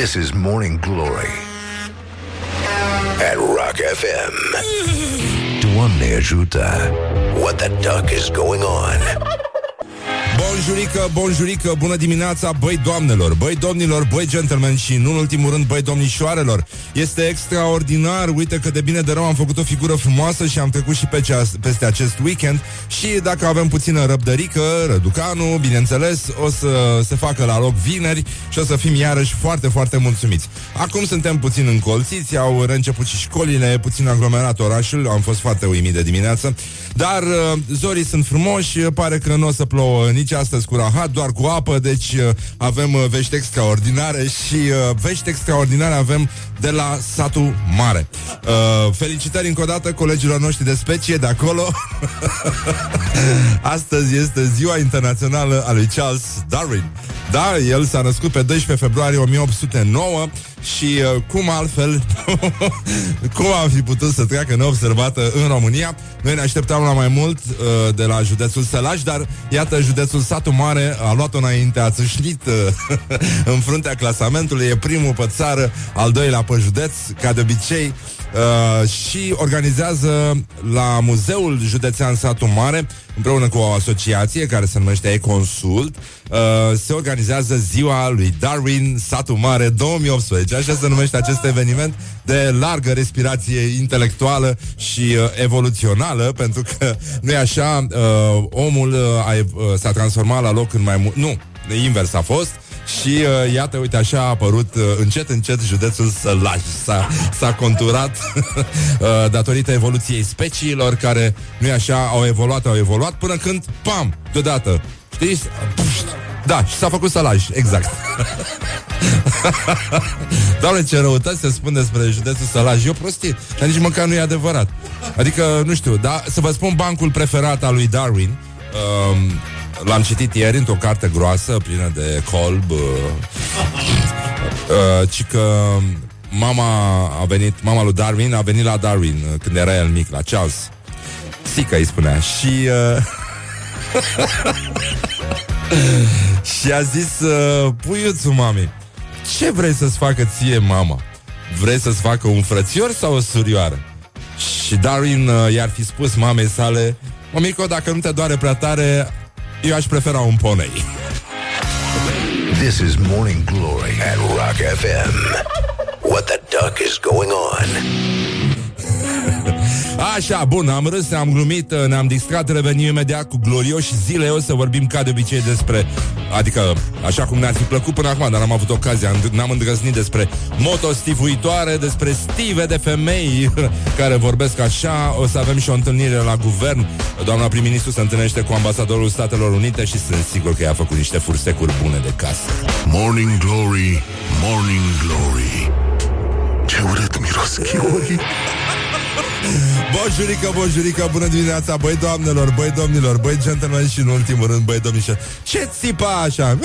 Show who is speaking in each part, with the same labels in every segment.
Speaker 1: This is Morning Glory at Rock FM. Doamne ajută! What the duck is going on?
Speaker 2: Bonjurică, bonjurică, bună dimineața, băi doamnelor, băi domnilor, băi gentlemen și, nu în ultimul rând, băi domnișoarelor. Este extraordinar, uite că de bine de rău am făcut o figură frumoasă și am trecut și pe ceas, peste acest weekend și dacă avem puțină răbdărică, Răducanu, bineînțeles, o să se facă la loc vineri și o să fim iarăși foarte, foarte mulțumiți. Acum suntem puțin încolțiți, au reînceput și școlile, puțin aglomerat orașul, am fost foarte uimit de dimineață, dar uh, zorii sunt frumoși, pare că nu o să plouă nici astăzi cu rahat, doar cu apă, deci uh, avem uh, vești extraordinare și uh, vești extraordinare avem de la satul mare. Uh, felicitări încă o dată colegilor noștri de specie de acolo. Astăzi este ziua internațională a lui Charles Darwin. Da, el s-a născut pe 12 februarie 1809 și uh, cum altfel cum am fi putut să treacă neobservată în România. Noi ne așteptam la mai mult uh, de la județul Sălaș, dar iată, județul Satu Mare a luat-o înainte, a țâșnit uh, în fruntea clasamentului, e primul pe țară, al doilea pe județ, ca de obicei. Uh, și organizează la Muzeul Județean Satu Mare, împreună cu o asociație care se numește Econsult, uh, se organizează ziua lui Darwin Satu Mare 2018. Așa se numește acest eveniment de largă respirație intelectuală și uh, evoluțională, pentru că nu e așa, uh, omul uh, a, uh, s-a transformat la loc în mai mult. Nu, invers a fost. Și uh, iată, uite, așa a apărut uh, încet, încet județul Sălaj. S-a, s-a conturat uh, datorită evoluției speciilor care, nu e așa, au evoluat, au evoluat, până când, pam, deodată, știi? Pșt, da, și s-a făcut sălaj, exact. Doamne, ce răutăți se spune despre județul Sălaj. E o prostie, dar nici măcar nu e adevărat. Adică, nu știu, da, să vă spun bancul preferat al lui Darwin. Um, L-am citit ieri într-o carte groasă, plină de colb. Uh, uh, ci că mama a venit, mama lui Darwin a venit la Darwin uh, când era el mic, la Charles. Sică îi spunea. Și... Uh, și a zis uh, puiuțul mami, ce vrei să-ți facă ție mama? Vrei să-ți facă un frățior sau o surioară? Și Darwin uh, i-ar fi spus mamei sale, Mămico, dacă nu te doare prea tare, eu aș prefera un ponei.
Speaker 1: This is Morning Glory at Rock FM. What the duck is going on?
Speaker 2: Așa, bun, am râs, am glumit, ne-am distrat, revenim imediat cu glorioși zile, o să vorbim ca de obicei despre, adică, așa cum ne-ar fi plăcut până acum, dar n-am avut ocazia, n-am îndrăznit despre motostivuitoare, despre stive de femei care vorbesc așa, o să avem și o întâlnire la guvern, doamna prim-ministru se întâlnește cu ambasadorul Statelor Unite și sunt sigur că i-a făcut niște fursecuri bune de casă.
Speaker 1: Morning Glory, Morning Glory. Ce urât miros chiorii.
Speaker 2: Bonjurică, bonjurică, bună dimineața, băi doamnelor, băi domnilor, băi gentlemen și în ultimul rând, băi domnișor. Ce țipa așa?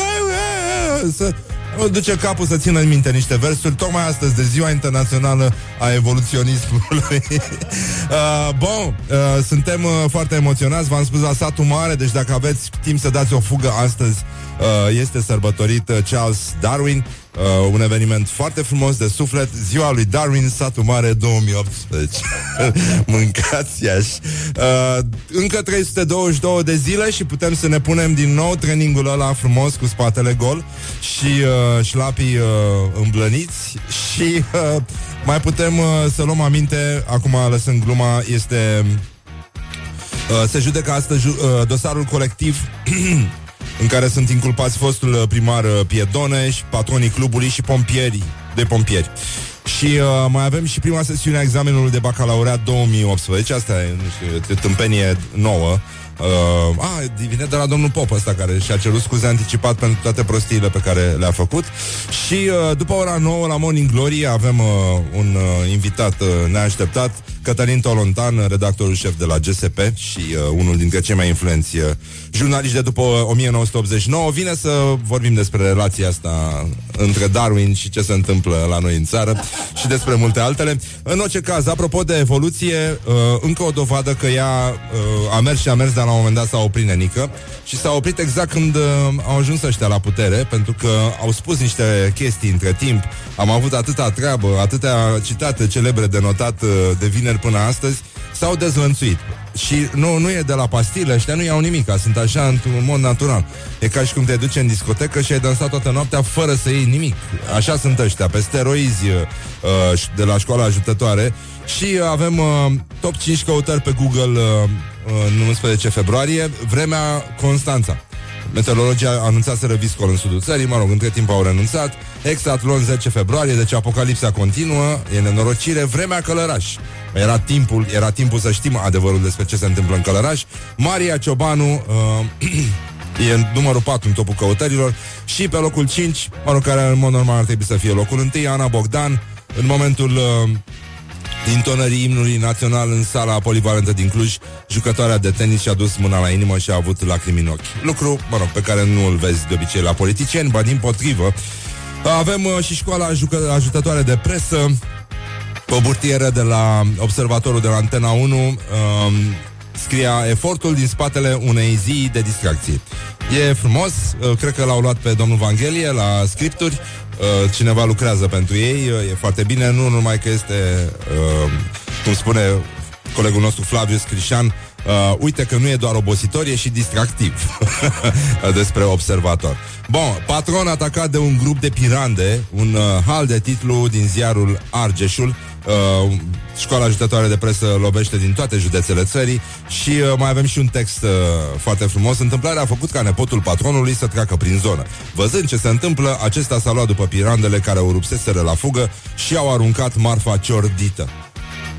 Speaker 2: Să o duce capul să țină în minte niște versuri Tocmai astăzi, de ziua internațională A evoluționismului uh, Bun, uh, suntem uh, foarte emoționați V-am spus la satul mare Deci dacă aveți timp să dați o fugă astăzi uh, Este sărbătorit uh, Charles Darwin Uh, un eveniment foarte frumos de suflet Ziua lui Darwin, satul mare 2018 Mâncați Iași. Uh, Încă 322 de zile Și putem să ne punem din nou Trainingul ăla frumos cu spatele gol Și uh, șlapii uh, îmblăniți Și uh, mai putem uh, să luăm aminte Acum lăsând gluma Este uh, Se judecă astăzi uh, dosarul colectiv în care sunt inculpați fostul uh, primar uh, Piedoneș și patronii clubului și pompierii de pompieri. Și uh, mai avem și prima sesiune a examenului de bacalaureat 2018. Asta e, nu știu, tâmpenie nouă. Uh, a, vine de la domnul Pop ăsta care și-a cerut scuze anticipat pentru toate prostiile pe care le-a făcut și uh, după ora 9 la Morning Glory avem uh, un uh, invitat uh, neașteptat Cătălin Tolontan, redactorul șef de la GSP și uh, unul dintre cei mai influenți uh, jurnaliști de după 1989, vine să vorbim despre relația asta între Darwin și ce se întâmplă la noi în țară și despre multe altele. În orice caz, apropo de evoluție, uh, încă o dovadă că ea uh, a mers și a mers, dar la un moment dat s-a oprit nenică și s-a oprit exact când uh, au ajuns ăștia la putere, pentru că au spus niște chestii între timp. Am avut atâta treabă, atâtea citate celebre de notat uh, de vineri până astăzi, s-au dezlănțuit. Și nu, nu e de la pastile, ăștia nu iau nimic, sunt așa într-un mod natural. E ca și cum te duci în discotecă și ai dansat toată noaptea fără să iei nimic. Așa sunt ăștia, pe steroizi uh, de la școala ajutătoare. Și uh, avem uh, top 5 căutări pe Google uh, în 11 februarie, vremea Constanța. Meteorologii anunțaseră viscol în sudul țării, mă rog, între timp au renunțat. Exatlon 10 februarie, deci apocalipsa continuă, e nenorocire, vremea călăraș. Era timpul, era timpul să știm adevărul despre ce se întâmplă în Călăraș. Maria Ciobanu uh, e în numărul 4 în topul căutărilor și pe locul 5, mă rog, care în mod normal ar trebui să fie locul 1, Ana Bogdan, în momentul uh, intonării imnului național în sala polivalentă din Cluj, jucătoarea de tenis și-a dus mâna la inimă și a avut lacrimi în ochi. Lucru, mă rog, pe care nu îl vezi de obicei la politicieni, ba din potrivă. Avem uh, și școala ajutătoare de presă, o burtieră de la observatorul de la Antena 1 um, scria efortul din spatele unei zi de distracție. E frumos, uh, cred că l-au luat pe domnul Vanghelie la scripturi, uh, cineva lucrează pentru ei, uh, e foarte bine, nu numai că este, uh, cum spune colegul nostru Flavius Crișan, Uh, uite că nu e doar obositor, e și distractiv Despre observator. Bun, patron atacat de un grup de pirande Un uh, hal de titlu din ziarul Argeșul uh, Școala ajutătoare de presă lovește din toate județele țării Și uh, mai avem și un text uh, foarte frumos Întâmplarea a făcut ca nepotul patronului să treacă prin zonă Văzând ce se întâmplă, acesta s-a luat după pirandele care o rupseseră la fugă Și au aruncat marfa ciordită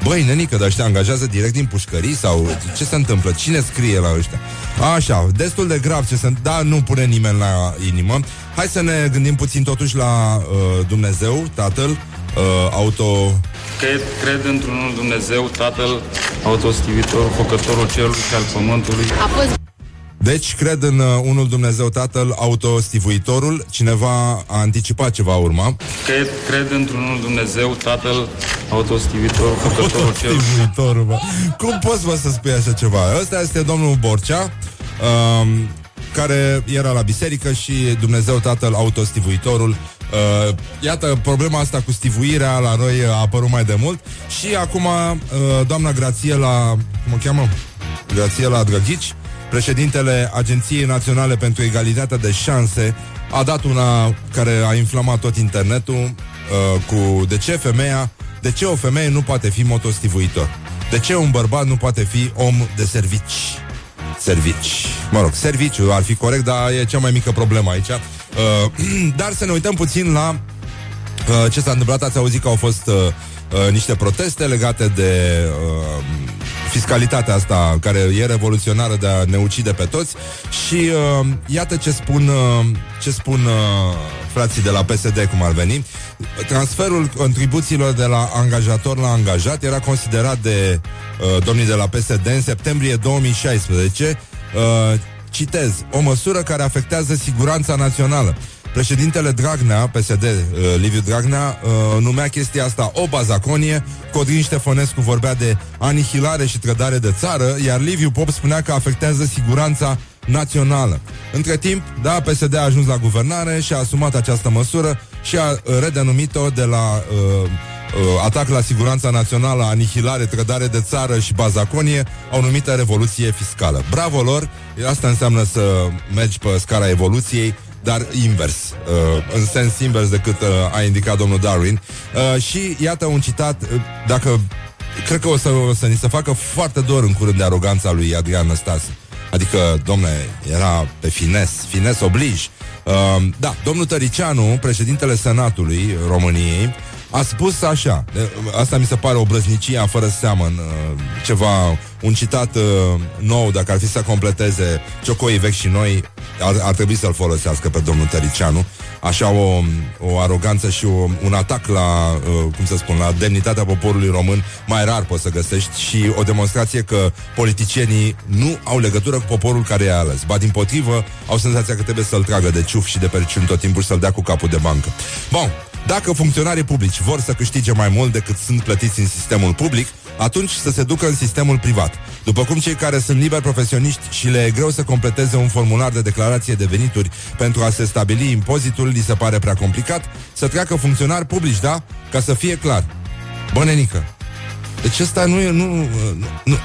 Speaker 2: Băi, nenică, dar ăștia angajează direct din pușcării sau ce se întâmplă? Cine scrie la ăștia? Așa, destul de grav ce se Da, nu pune nimeni la inimă. Hai să ne gândim puțin totuși la uh, Dumnezeu, Tatăl, uh, auto...
Speaker 3: Cred, cred într-unul Dumnezeu, Tatăl, autostivitor, făcătorul cerului și al pământului. A fost
Speaker 2: deci, cred în uh, unul Dumnezeu Tatăl, autostivuitorul. Cineva a anticipat ce va urma.
Speaker 3: Cred, cred într-unul Dumnezeu Tatăl, autostivuitorul, făcătorul
Speaker 2: Autostivuitorul, bă. Cum poți, bă, să spui așa ceva? Ăsta este domnul Borcea, um, care era la biserică și Dumnezeu Tatăl, autostivuitorul, Uh, iată, problema asta cu stivuirea la noi a apărut mai de mult și acum uh, doamna Grațiela, cum o cheamă? Grațiela Drăghici, Președintele Agenției Naționale pentru Egalitatea de Șanse a dat una care a inflamat tot internetul uh, cu de ce femeia, de ce o femeie nu poate fi motostivuitor. De ce un bărbat nu poate fi om de servici? Servici. Mă rog, serviciu ar fi corect, dar e cea mai mică problemă aici. Uh, dar să ne uităm puțin la uh, ce s-a întâmplat. Ați auzit că au fost uh, uh, niște proteste legate de uh, fiscalitatea asta care e revoluționară de a ne ucide pe toți și uh, iată ce spun, uh, ce spun uh, frații de la PSD, cum ar veni. Transferul contribuțiilor de la angajator la angajat era considerat de uh, domnii de la PSD în septembrie 2016 uh, citez, o măsură care afectează siguranța națională. Președintele Dragnea, PSD, uh, Liviu Dragnea, uh, numea chestia asta o bazaconie, Codrin Ștefănescu vorbea de anihilare și trădare de țară, iar Liviu Pop spunea că afectează siguranța națională. Între timp, da, PSD a ajuns la guvernare și a asumat această măsură și a uh, redenumit-o de la uh, uh, atac la siguranța națională, anihilare, trădare de țară și bazaconie, au numit revoluție fiscală. Bravo lor! Asta înseamnă să mergi pe scara evoluției dar invers, uh, în sens invers decât uh, a indicat domnul Darwin. Uh, și iată un citat, uh, dacă cred că o să, o să ni se facă foarte dor în curând de aroganța lui Adrian Năstase. Adică, domne, era pe fines, fines oblij. Uh, da, domnul Tăricianu, președintele Senatului României, a spus așa, asta mi se pare o brăznicie fără seamă, în, uh, ceva, un citat uh, nou, dacă ar fi să completeze Ciocoii vechi și noi, ar, ar trebui să-l folosească pe domnul Tericianu, așa o, o aroganță și o, un atac la, uh, cum să spun, la demnitatea poporului român, mai rar poți să găsești și o demonstrație că politicienii nu au legătură cu poporul care i-a ales. Ba din potrivă, au senzația că trebuie să-l tragă de ciuf și de perciuni tot timpul să-l dea cu capul de bancă. Bun, dacă funcționarii publici vor să câștige mai mult decât sunt plătiți în sistemul public, atunci să se ducă în sistemul privat. După cum cei care sunt liberi profesioniști și le e greu să completeze un formular de declarație de venituri pentru a se stabili impozitul, li se pare prea complicat, să treacă funcționari publici, da? Ca să fie clar. Bănenică, deci ăsta nu, e, nu,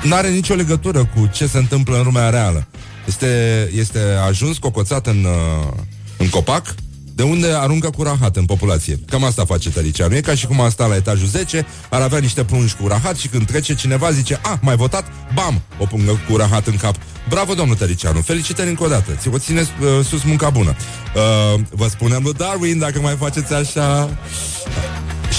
Speaker 2: nu are nicio legătură cu ce se întâmplă în lumea reală. Este, este ajuns cocoțat în, uh, în copac de unde aruncă cu rahat în populație. Cam asta face Nu E ca și cum a stat la etajul 10, ar avea niște prunși cu rahat și când trece cineva zice, a, mai votat, bam, o pungă cu rahat în cap. Bravo, domnul Tăricianu, felicitări încă o dată. Ți-o ține uh, sus munca bună. Uh, vă spunem lui Darwin, dacă mai faceți așa...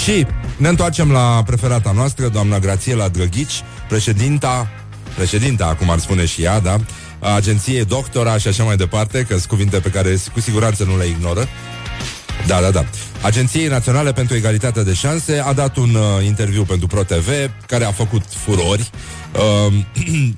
Speaker 2: Și ne întoarcem la preferata noastră, doamna Grațiela Drăghici, președinta, președinta, acum ar spune și ea, da, a agenției Doctora și așa mai departe, că sunt cuvinte pe care cu siguranță nu le ignoră. Da, da, da. Agenției Naționale pentru Egalitatea de Șanse a dat un uh, interviu pentru ProTV care a făcut furori. Uh,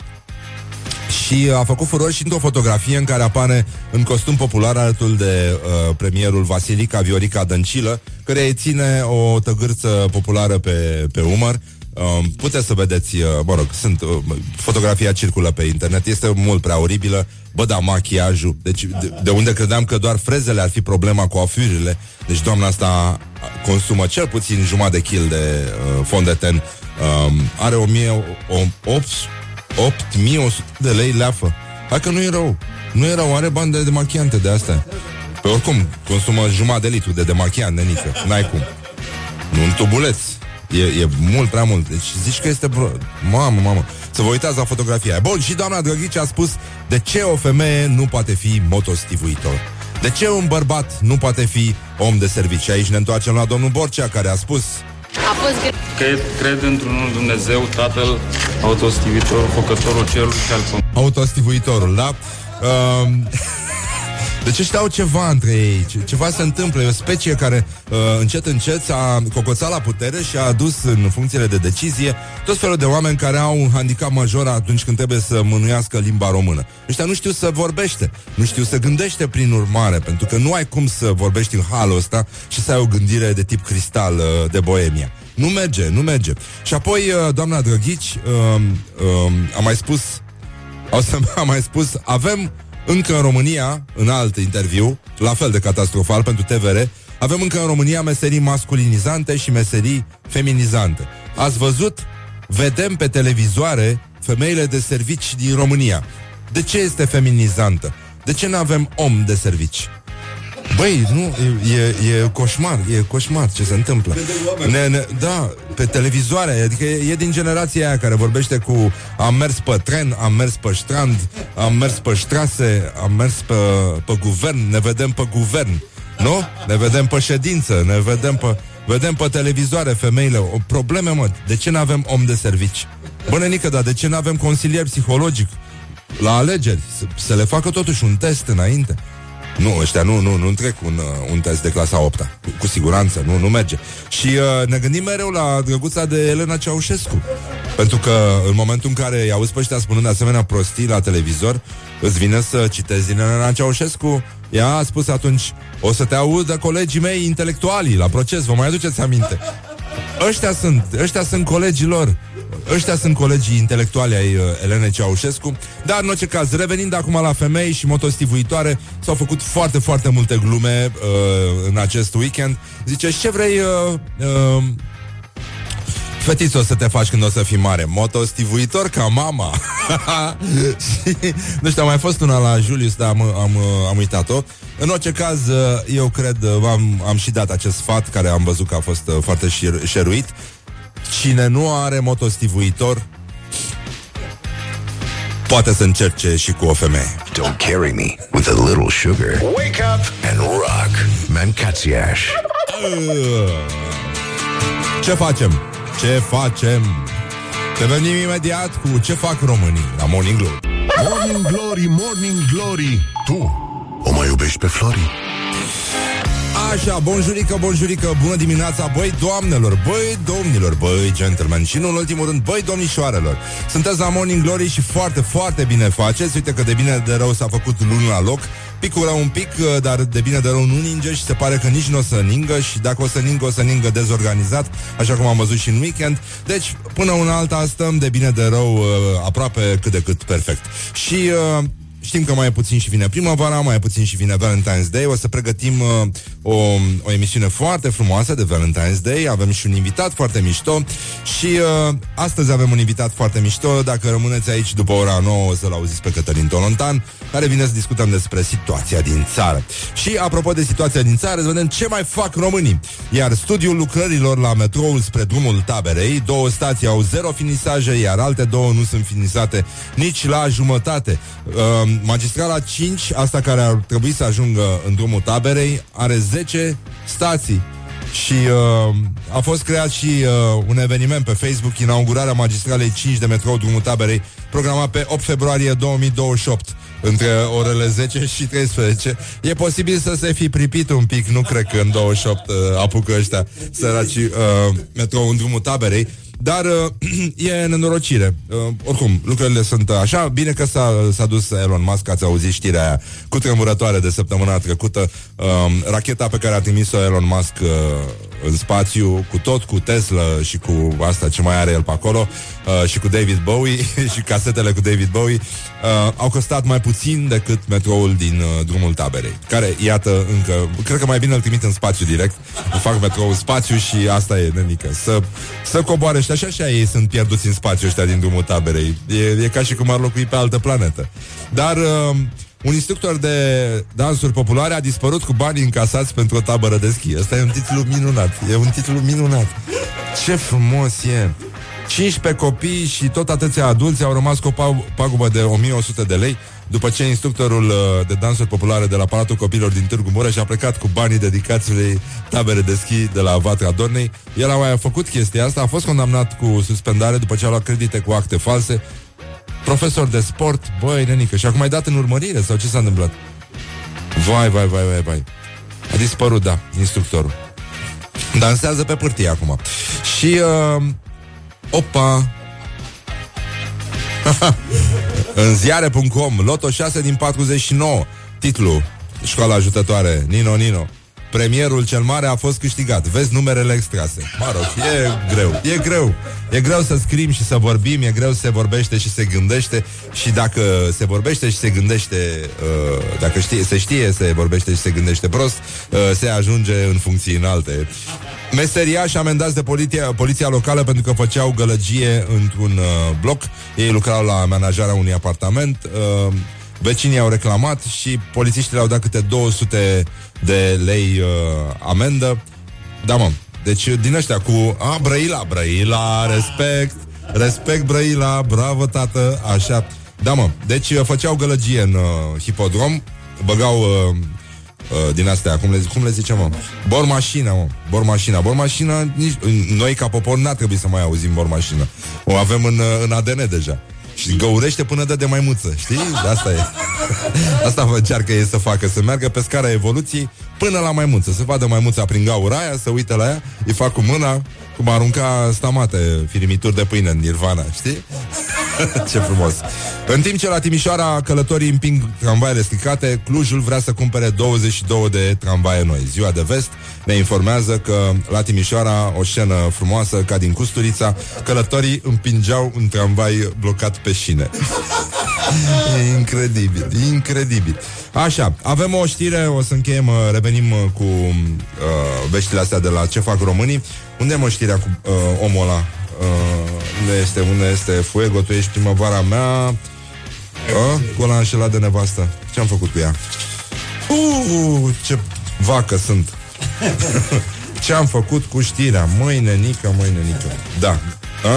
Speaker 2: și a făcut furori și într-o fotografie în care apare în costum popular alături de uh, premierul Vasilica Viorica Dăncilă, care îi ține o tăgârță populară pe, pe umăr Um, puteți să vedeți, uh, mă rog, sunt, uh, fotografia circulă pe internet, este mult prea oribilă, bă, da, machiajul, deci de, de unde credeam că doar frezele ar fi problema cu afișurile, deci doamna asta consumă cel puțin jumătate de kil de uh, fond de ten, um, are 8100 de lei leafă. Hai că nu e rău, nu e rău, are bani de demachiante de astea. Pe oricum, consumă jumătate de litru de demachiant, nenică, n-ai cum. Nu un tubuleț. E, e mult prea mult. Deci zici că este... Bro... Mamă, mamă. Să vă uitați la fotografia Bun, și doamna Drăghici a spus de ce o femeie nu poate fi motostivuitor. De ce un bărbat nu poate fi om de serviciu? Aici ne întoarcem la domnul Borcea, care a spus... A
Speaker 3: fost cred, cred într-unul Dumnezeu, Tatăl, autostivitor, făcătorul cerului și al pământului.
Speaker 2: Autostivuitorul, da? Uh, deci ăștia au ceva între ei, ceva se întâmplă, e o specie care uh, încet încet s-a cocoțat la putere și a adus în funcțiile de decizie tot felul de oameni care au un handicap major atunci când trebuie să mânuiască limba română. Ăștia nu știu să vorbește, nu știu să gândește prin urmare, pentru că nu ai cum să vorbești în halul ăsta și să ai o gândire de tip cristal uh, de boemia. Nu merge, nu merge. Și apoi, uh, doamna Drăghici uh, uh, a mai spus, au să am mai spus, avem încă în România, în alt interviu, la fel de catastrofal pentru TVR, avem încă în România meserii masculinizante și meserii feminizante. Ați văzut? Vedem pe televizoare femeile de servici din România. De ce este feminizantă? De ce nu avem om de servici? Băi, nu, e, e coșmar, e coșmar ce se întâmplă. Ne, ne, da, pe televizoare, adică e, e din generația aia care vorbește cu am mers pe tren, am mers pe strand, am mers pe ștrase, am mers pe, pe guvern, ne vedem pe guvern, nu? Ne vedem pe ședință, ne vedem pe, vedem pe televizoare femeile. O probleme, mă, de ce nu avem om de servici? Bănenică, dar de ce nu avem consilier psihologic? La alegeri, să, să le facă totuși un test înainte. Nu, ăștia nu, nu, nu trec un, uh, un test de clasa 8 cu, cu siguranță, nu, nu merge. Și uh, ne gândim mereu la drăguța de Elena Ceaușescu. Pentru că în momentul în care i-auzi pe ăștia spunând asemenea prostii la televizor, îți vine să citezi din Elena Ceaușescu. Ea a spus atunci, o să te audă colegii mei intelectuali la proces, vă mai aduceți aminte. Ăștia sunt, ăștia sunt colegii lor. Ăștia sunt colegii intelectuali ai uh, Elene Ceaușescu. Dar în orice caz, revenind acum la femei și motostivuitoare S-au făcut foarte, foarte multe glume uh, în acest weekend. Zice, ce vrei... Uh, uh, Fetiță o să te faci când o să fii mare. Motostivuitor ca mama. Și, Nu știu, a mai fost una la Julius Dar am, am, am uitat-o. În orice caz, uh, eu cred uh, am, am și dat acest sfat Care am văzut că a fost foarte șeruit Cine nu are motostivuitor poate să încerce și cu o femeie.
Speaker 1: Don't carry me with a little sugar. Wake up and rock. Mancațiaș.
Speaker 2: Ce facem? Ce facem? Te venim imediat cu ce fac românii la Morning Glory.
Speaker 1: Morning Glory, Morning Glory, tu o mai iubești pe Flori?
Speaker 2: Așa, bonjurică, bonjurică, bună dimineața, băi doamnelor, băi domnilor, băi gentlemen și nu în ultimul rând, băi domnișoarelor. Sunteți la Morning Glory și foarte, foarte bine faceți. Uite că de bine de rău s-a făcut luna la loc. Picul un pic, dar de bine de rău nu ninge și se pare că nici nu o să ningă și dacă o să ningă, o să ningă dezorganizat, așa cum am văzut și în weekend. Deci, până una alta stăm de bine de rău uh, aproape cât de cât perfect. Și uh, Știm că mai e puțin și vine primăvara, mai e puțin și vine Valentine's Day. O să pregătim uh, o, o emisiune foarte frumoasă de Valentine's Day. Avem și un invitat foarte mișto și uh, astăzi avem un invitat foarte mișto. Dacă rămâneți aici după ora 9 o să-l auziți pe Cătălin Tolontan, care vine să discutăm despre situația din țară. Și apropo de situația din țară, să vedem ce mai fac românii. Iar studiul lucrărilor la metroul spre drumul taberei, două stații au zero finisaje, iar alte două nu sunt finisate nici la jumătate. Uh, magistrala 5, asta care ar trebui să ajungă în drumul taberei, are 10 stații. Și uh, a fost creat și uh, un eveniment pe Facebook, inaugurarea magistralei 5 de metrou drumul taberei, programat pe 8 februarie 2028 între orele 10 și 13. E posibil să se fi pripit un pic, nu cred că în 28 uh, apucă ăștia săraci uh, metrou în drumul taberei. Dar uh, e nenorocire. Uh, oricum, lucrurile sunt așa. Bine că s-a, s-a dus Elon Musk, ați auzit știrea aia cu tremurătoare de săptămâna trecută. Uh, racheta pe care a trimis-o Elon Musk uh, în spațiu, cu tot, cu Tesla și cu asta ce mai are el pe acolo, uh, și cu David Bowie și casetele cu David Bowie, uh, au costat mai puțin decât metroul din uh, drumul taberei, care, iată, încă, cred că mai bine îl trimit în spațiu direct, fac metroul în spațiu și asta e, nenică, să, să coboare și așa și ei sunt pierduți în spațiu ăștia din drumul taberei. E, e ca și cum ar locui pe altă planetă. Dar... Uh, un instructor de dansuri populare a dispărut cu banii încasați pentru o tabără de schi. Asta e un titlu minunat. E un titlu minunat. Ce frumos e! 15 copii și tot atâția adulți au rămas cu o pagubă de 1100 de lei după ce instructorul uh, de dansuri populare de la Palatul Copilor din Târgu Mureș a plecat cu banii dedicați unei tabere de schi de la Vatra Dornei. El a mai făcut chestia asta, a fost condamnat cu suspendare după ce a luat credite cu acte false profesor de sport, băi, nenică, și acum ai dat în urmărire sau ce s-a întâmplat? Vai, vai, vai, vai, vai. A dispărut, da, instructorul. Dansează pe pârtie acum. Și, uh, opa, în ziare.com, loto 6 din 49, titlu, școala ajutătoare, Nino Nino. Premierul cel mare a fost câștigat. Vezi numerele extrase. Mă rog, e greu. E greu. E greu să scrim și să vorbim, e greu să se vorbește și se gândește și dacă se vorbește și se gândește, uh, dacă știe, se știe, se vorbește și se gândește prost, uh, se ajunge în funcții înalte. Meseriași amendați de poliția, poliția locală pentru că făceau gălăgie într-un uh, bloc. Ei lucrau la amenajarea unui apartament. Uh, Vecinii au reclamat și polițiștii le-au dat câte 200 de lei uh, amendă. Da, mă. Deci din ăștia cu... A, Brăila, Brăila, respect, respect Brăila, bravo, tată, așa. Da, mă. Deci uh, făceau gălăgie în uh, hipodrom, băgau uh, uh, din astea, cum le, cum le zicem, mă? Bormașina, mă. Bormașina. Bormașina, nici, noi ca popor n-ar trebui să mai auzim bormașina. O avem în, uh, în ADN deja. Și găurește până dă de maimuță, știi? Asta e. Asta vă încearcă ei să facă, să meargă pe scara evoluției până la maimuță, să vadă maimuța prin gaura aia, să uite la ea, îi fac cu mâna, cum arunca stamate, firimituri de pâine în Nirvana, știi? Ce frumos! În timp ce la Timișoara călătorii împing tramvaiele stricate, Clujul vrea să cumpere 22 de tramvaie noi. Ziua de vest ne informează că la Timișoara, o scenă frumoasă ca din Custurița, călătorii împingeau un tramvai blocat pe șine. E incredibil, incredibil. Așa, avem o știre, o să încheiem, uh, revenim uh, cu uh, veștile astea de la Ce fac românii. Unde am o știrea cu uh, omul ăla? Uh, unde este, unde este Fuego, tu ești primăvara mea. Uh, Cu ăla înșelat de nevastă. Ce-am făcut cu ea? Uh, ce vacă sunt. Ce am făcut cu știrea? Măi nenică, măi nenică. Da,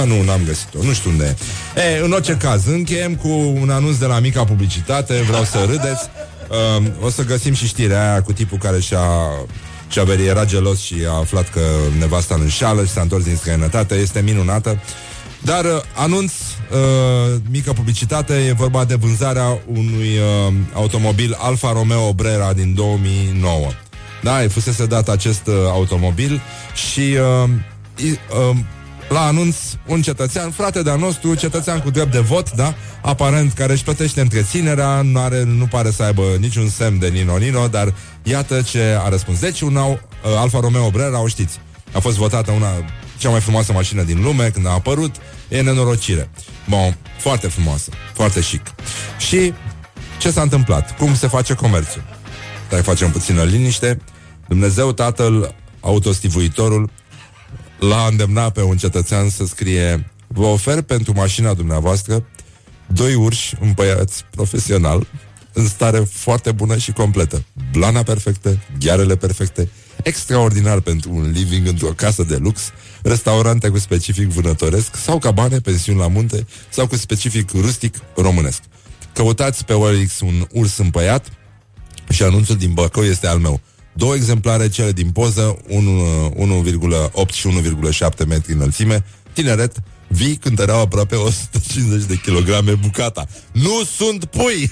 Speaker 2: a, nu, n-am găsit-o, nu știu unde e. e În orice caz, încheiem cu un anunț de la mica publicitate. Vreau să râdeți. Uh, O să găsim și știrea aia cu tipul care și-a Javeri era gelos și a aflat că nevasta îl înșală și s-a întors din străinătate. Este minunată. Dar uh, anunț, uh, mică publicitate, e vorba de vânzarea unui uh, automobil Alfa Romeo Brera din 2009. Da, e fusese dat acest uh, automobil și uh, uh, la anunț un cetățean, frate de-a nostru, cetățean cu drept de vot, da? Aparent care își plătește întreținerea, nu, are, nu pare să aibă niciun semn de nino-nino, dar iată ce a răspuns. Deci un uh, Alfa Romeo Brera, o știți, a fost votată una cea mai frumoasă mașină din lume când a apărut, e nenorocire. Bun, foarte frumoasă, foarte chic. Și ce s-a întâmplat? Cum se face comerțul? Stai, facem puțină liniște. Dumnezeu Tatăl, autostivuitorul, l-a îndemnat pe un cetățean să scrie Vă ofer pentru mașina dumneavoastră doi urși împăiați profesional în stare foarte bună și completă. Blana perfectă, ghearele perfecte, extraordinar pentru un living într-o casă de lux, restaurante cu specific vânătoresc sau cabane, pensiuni la munte sau cu specific rustic românesc. Căutați pe OLX un urs împăiat și anunțul din Băcău este al meu. Două exemplare, cele din poză, 1,8 și 1,7 metri înălțime, tineret, vii cântăreau aproape 150 de kilograme bucata. Nu sunt pui!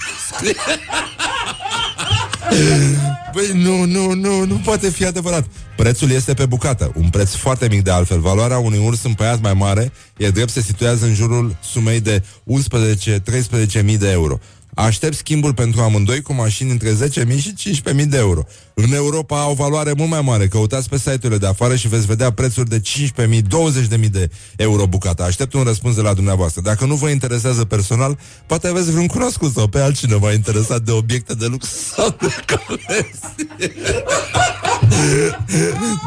Speaker 2: Băi, nu, nu, nu, nu poate fi adevărat. Prețul este pe bucată, un preț foarte mic de altfel. Valoarea unui urs împăiat mai mare e drept se situează în jurul sumei de 11-13 de euro. Aștept schimbul pentru amândoi cu mașini între 10.000 și 15.000 de euro. În Europa au valoare mult mai mare. Căutați pe site-urile de afară și veți vedea prețuri de 15.000, 20.000 de euro bucata. Aștept un răspuns de la dumneavoastră. Dacă nu vă interesează personal, poate aveți vreun cunoscut sau pe altcineva interesat de obiecte de lux sau de colecție.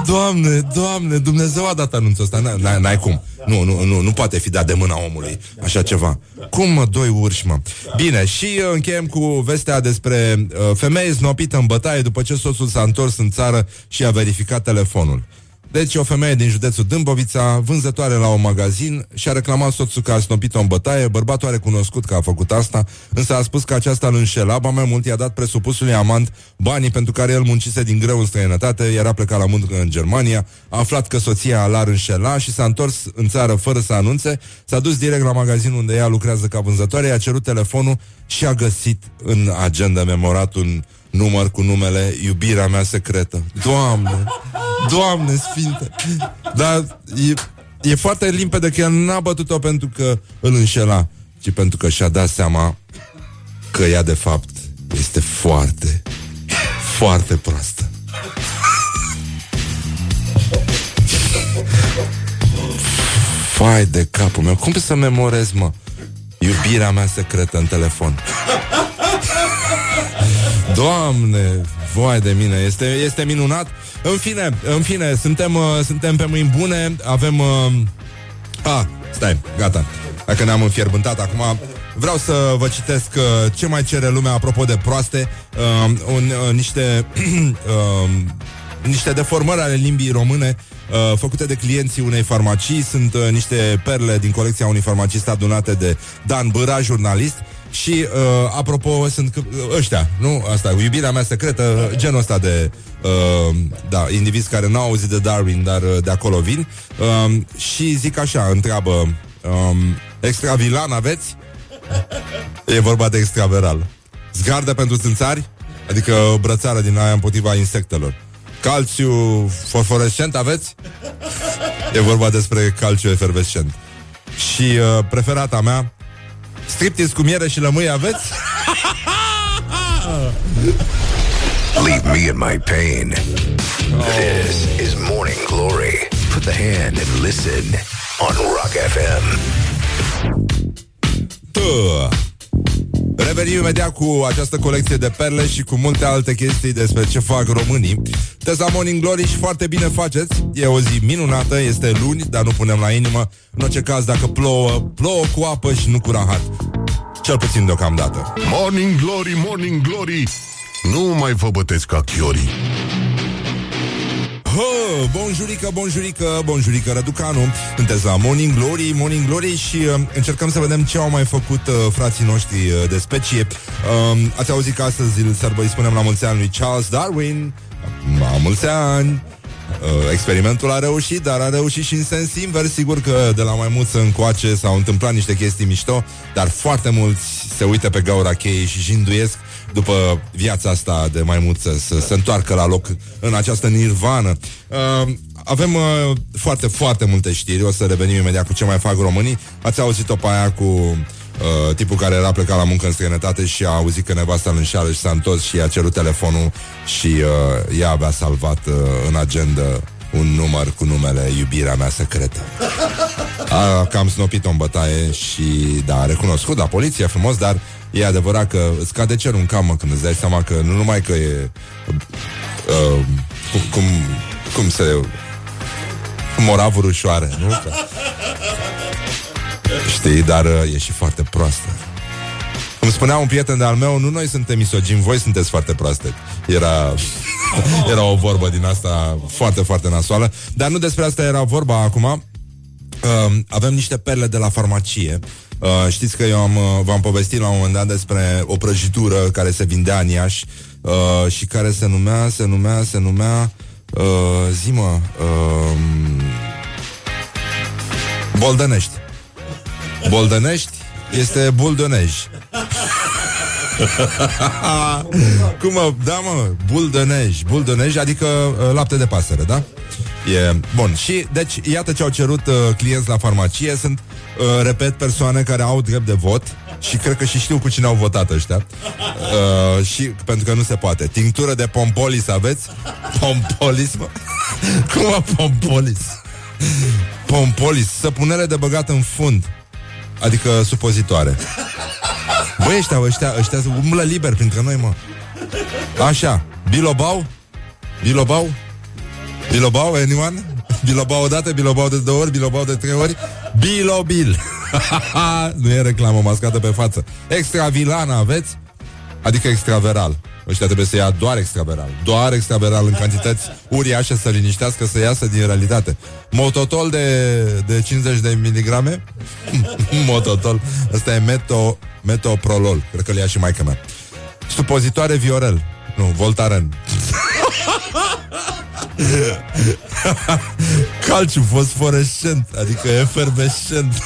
Speaker 2: Doamne, Doamne, Dumnezeu a dat anunțul ăsta. N-ai, n-ai cum. Nu, nu, nu, nu poate fi dat de mâna omului așa ceva. Cum, mă, doi urși, mă? Bine, și uh, încheiem cu vestea despre uh, femeie snopită în bătaie după ce soțul s-a întors în țară și a verificat telefonul. Deci o femeie din județul Dâmbovița, vânzătoare la un magazin, și-a reclamat soțul că a snopit-o în bătaie, bărbatul a recunoscut că a făcut asta, însă a spus că aceasta îl înșela, ba mai mult i-a dat presupusului amant banii pentru care el muncise din greu în străinătate, era plecat la muncă în Germania, a aflat că soția l-ar înșela și s-a întors în țară fără să anunțe, s-a dus direct la magazin unde ea lucrează ca vânzătoare, a cerut telefonul și a găsit în agenda memorat un număr cu numele Iubirea mea secretă. Doamne! Doamne sfinte! Dar e, e foarte limpede că el n-a bătut-o pentru că îl înșela, ci pentru că și-a dat seama că ea de fapt este foarte, foarte proastă. Fai de capul meu, cum să memorez, mă? Iubirea mea secretă în telefon. Doamne, voi de mine, este, este minunat. În fine, în fine, suntem, uh, suntem pe mâini bune, avem... Uh, a, stai, gata. Dacă ne-am înfierbântat acum, vreau să vă citesc uh, ce mai cere lumea apropo de proaste, uh, un, uh, niște, uh, niște deformări ale limbii române uh, făcute de clienții unei farmacii. Sunt uh, niște perle din colecția unui farmacist adunate de Dan Băra, jurnalist. Și, uh, apropo, sunt ăștia, nu? Asta, iubirea mea secretă, genul ăsta de uh, da, indivizi care n-au auzit de Darwin, dar uh, de acolo vin. Uh, și zic așa, întreabă, um, extravilan aveți? E vorba de extraveral. Zgardă pentru țânțari? Adică o brățară din aia împotriva insectelor. Calciu fosforescent aveți? E vorba despre calciu efervescent. Și uh, preferata mea, striptease cu miere și lămâi aveți?
Speaker 1: Leave me in my pain. This is Morning Glory. Put the hand and listen on Rock FM.
Speaker 2: Tuh. Revenim imediat cu această colecție de perle și cu multe alte chestii despre ce fac românii. Teza Morning Glory și foarte bine faceți. E o zi minunată, este luni, dar nu punem la inimă. În orice caz, dacă plouă, plouă cu apă și nu cu rahat. Cel puțin deocamdată.
Speaker 1: Morning Glory, Morning Glory, nu mai vă bătesc ca chiorii.
Speaker 2: Hă, bonjurică, bonjurică, bonjurică, Răducanu Sunteți la Morning Glory, Morning Glory Și uh, încercăm să vedem ce au mai făcut uh, frații noștri uh, de specie uh, Ați auzit că astăzi îl, sărbă, îi spunem la mulți ani lui Charles Darwin La mulți ani! Uh, experimentul a reușit, dar a reușit și în sens invers. Sigur că de la mai mulți încoace s-au întâmplat niște chestii mișto, dar foarte mulți se uită pe gaura cheii și jinduiesc după viața asta de maimuță să se întoarcă la loc în această nirvană. Uh, avem uh, foarte, foarte multe știri, o să revenim imediat cu ce mai fac românii. Ați auzit-o pe aia cu uh, tipul care era plecat la muncă în străinătate și a auzit că nevasta îl înșală și s-a întors și a cerut telefonul și uh, ea avea salvat uh, în agenda un număr cu numele Iubirea mea secretă. A cam snopit-o în bătaie și, da, a recunoscut, da, poliția frumos, dar e adevărat că îți cade cerul în camă când îți dai seama că nu numai că e... Uh, cum, cum, cum se... Moravuri ușoare, nu? Că, știi, dar uh, e și foarte proastă. Cum spunea un prieten de-al meu, nu noi suntem misogini, voi sunteți foarte proaste. Era, era o vorbă din asta foarte, foarte nasoală. Dar nu despre asta era vorba acum. Uh, avem niște perle de la farmacie. Uh, știți că eu am, uh, v-am povestit la un moment dat despre o prăjitură care se vindea în Iași uh, și care se numea, se numea, se numea uh, zimă uh, Boldănești. Boldănești este buldonej. Cum mă, da mă, buldonej, buldonej, adică uh, lapte de pasăre, da? E, bun, și deci iată ce au cerut uh, clienți la farmacie Sunt, uh, repet, persoane care au drept de vot Și cred că și știu cu cine au votat ăștia uh, Și pentru că nu se poate Tinctură de pompolis aveți? Pompolis, mă? Cum mă, pompolis? Pompolis, săpunere de băgat în fund Adică supozitoare Băi, ăștia, ăștia, ăștia umblă liber printre noi, mă Așa, Bilobau? Bilobau? Bilobau, anyone? Bilobau o dată, Bilobau de două ori, Bilobau de trei ori Bilobil. Nu e reclamă mascată pe față. Extravilan aveți? Adică extraveral. Ăștia trebuie să ia doar extraveral. Doar extraveral în cantități uriașe Să liniștească, să iasă din realitate. Mototol de, de 50 de miligrame? Mototol. Ăsta e meto, metoprolol. Cred că le ia și mai mea. Supozitoare Viorel. Nu, Voltaren Calciu fosforescent Adică efervescent.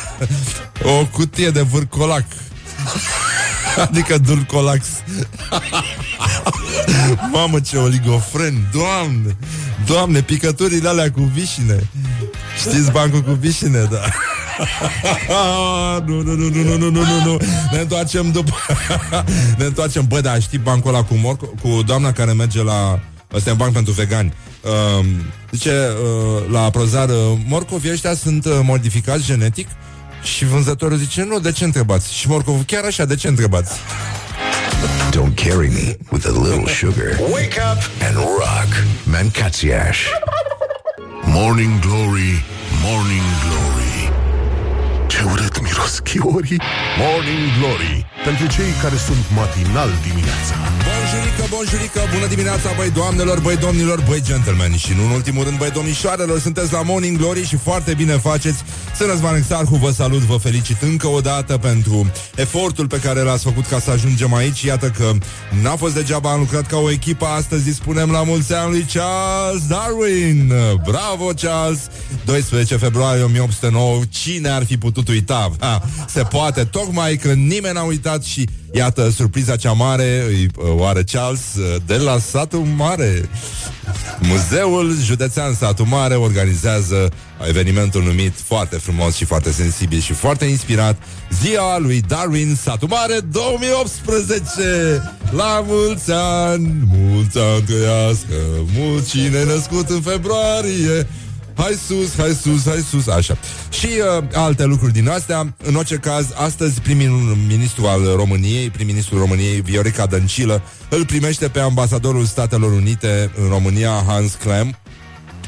Speaker 2: O cutie de vârcolac. Adică Dulcolax. Mamă ce oligofren Doamne! Doamne, picăturile alea cu vișine. Știți bancul cu vișine, da. Nu, nu, nu, nu, nu, nu, nu, nu, nu. Ne întoarcem după Ne întoarcem, bă, da, știi bancul ăla cu, morco, cu doamna care merge la Ăsta e un banc pentru vegani uh, Zice, uh, la prozar uh, Morcovii ăștia sunt uh, modificați genetic și vânzătorul zice, nu, de ce întrebați? Și morcovul, chiar așa, de ce întrebați?
Speaker 1: Don't carry me with a little sugar. Wake up and rock. Mancațiaș. Morning Glory, Morning Glory. Ce urât miros chiorii. Morning Glory. Pentru cei care sunt matinal dimineața.
Speaker 2: Bonjurică, bonjurică, bună dimineața, băi doamnelor, băi domnilor, băi gentlemen Și nu în ultimul rând, băi domnișoarelor, sunteți la Morning Glory și foarte bine faceți Să Răzvan Exarhu, vă salut, vă felicit încă o dată pentru efortul pe care l-ați făcut ca să ajungem aici Iată că n-a fost degeaba, am lucrat ca o echipă Astăzi spunem la mulți ani lui Charles Darwin Bravo, Charles! 12 februarie 1809, cine ar fi putut uita? Ha, se poate, tocmai că nimeni n-a uitat și Iată, surpriza cea mare îi oare Charles de la satul mare. Muzeul Județean Satul Mare organizează evenimentul numit foarte frumos și foarte sensibil și foarte inspirat Ziua lui Darwin Satul Mare 2018 La mulți ani, mulți ani trăiască Mult cine născut în februarie Hai sus, hai sus, hai sus, așa. Și uh, alte lucruri din astea. În orice caz, astăzi primul ministru al României, prim-ministrul României, Viorica Dăncilă, îl primește pe ambasadorul Statelor Unite în România, Hans Klem,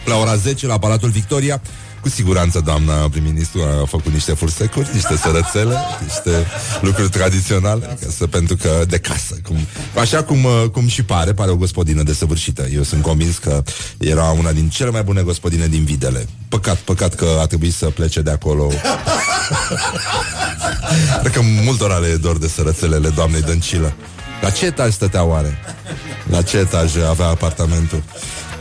Speaker 2: la ora 10 la Palatul Victoria. Cu siguranță doamna prim-ministru a făcut niște fursecuri, niște sărățele, niște lucruri tradiționale, ca să, pentru că de casă. Cum, așa cum, uh, cum și pare, pare o gospodină desăvârșită. Eu sunt convins că era una din cele mai bune gospodine din Videle. Păcat, păcat că a trebuit să plece de acolo. Cred că multora le e dor de sărățelele doamnei Dăncilă. La ce etaj stătea oare? La ce etaj avea apartamentul?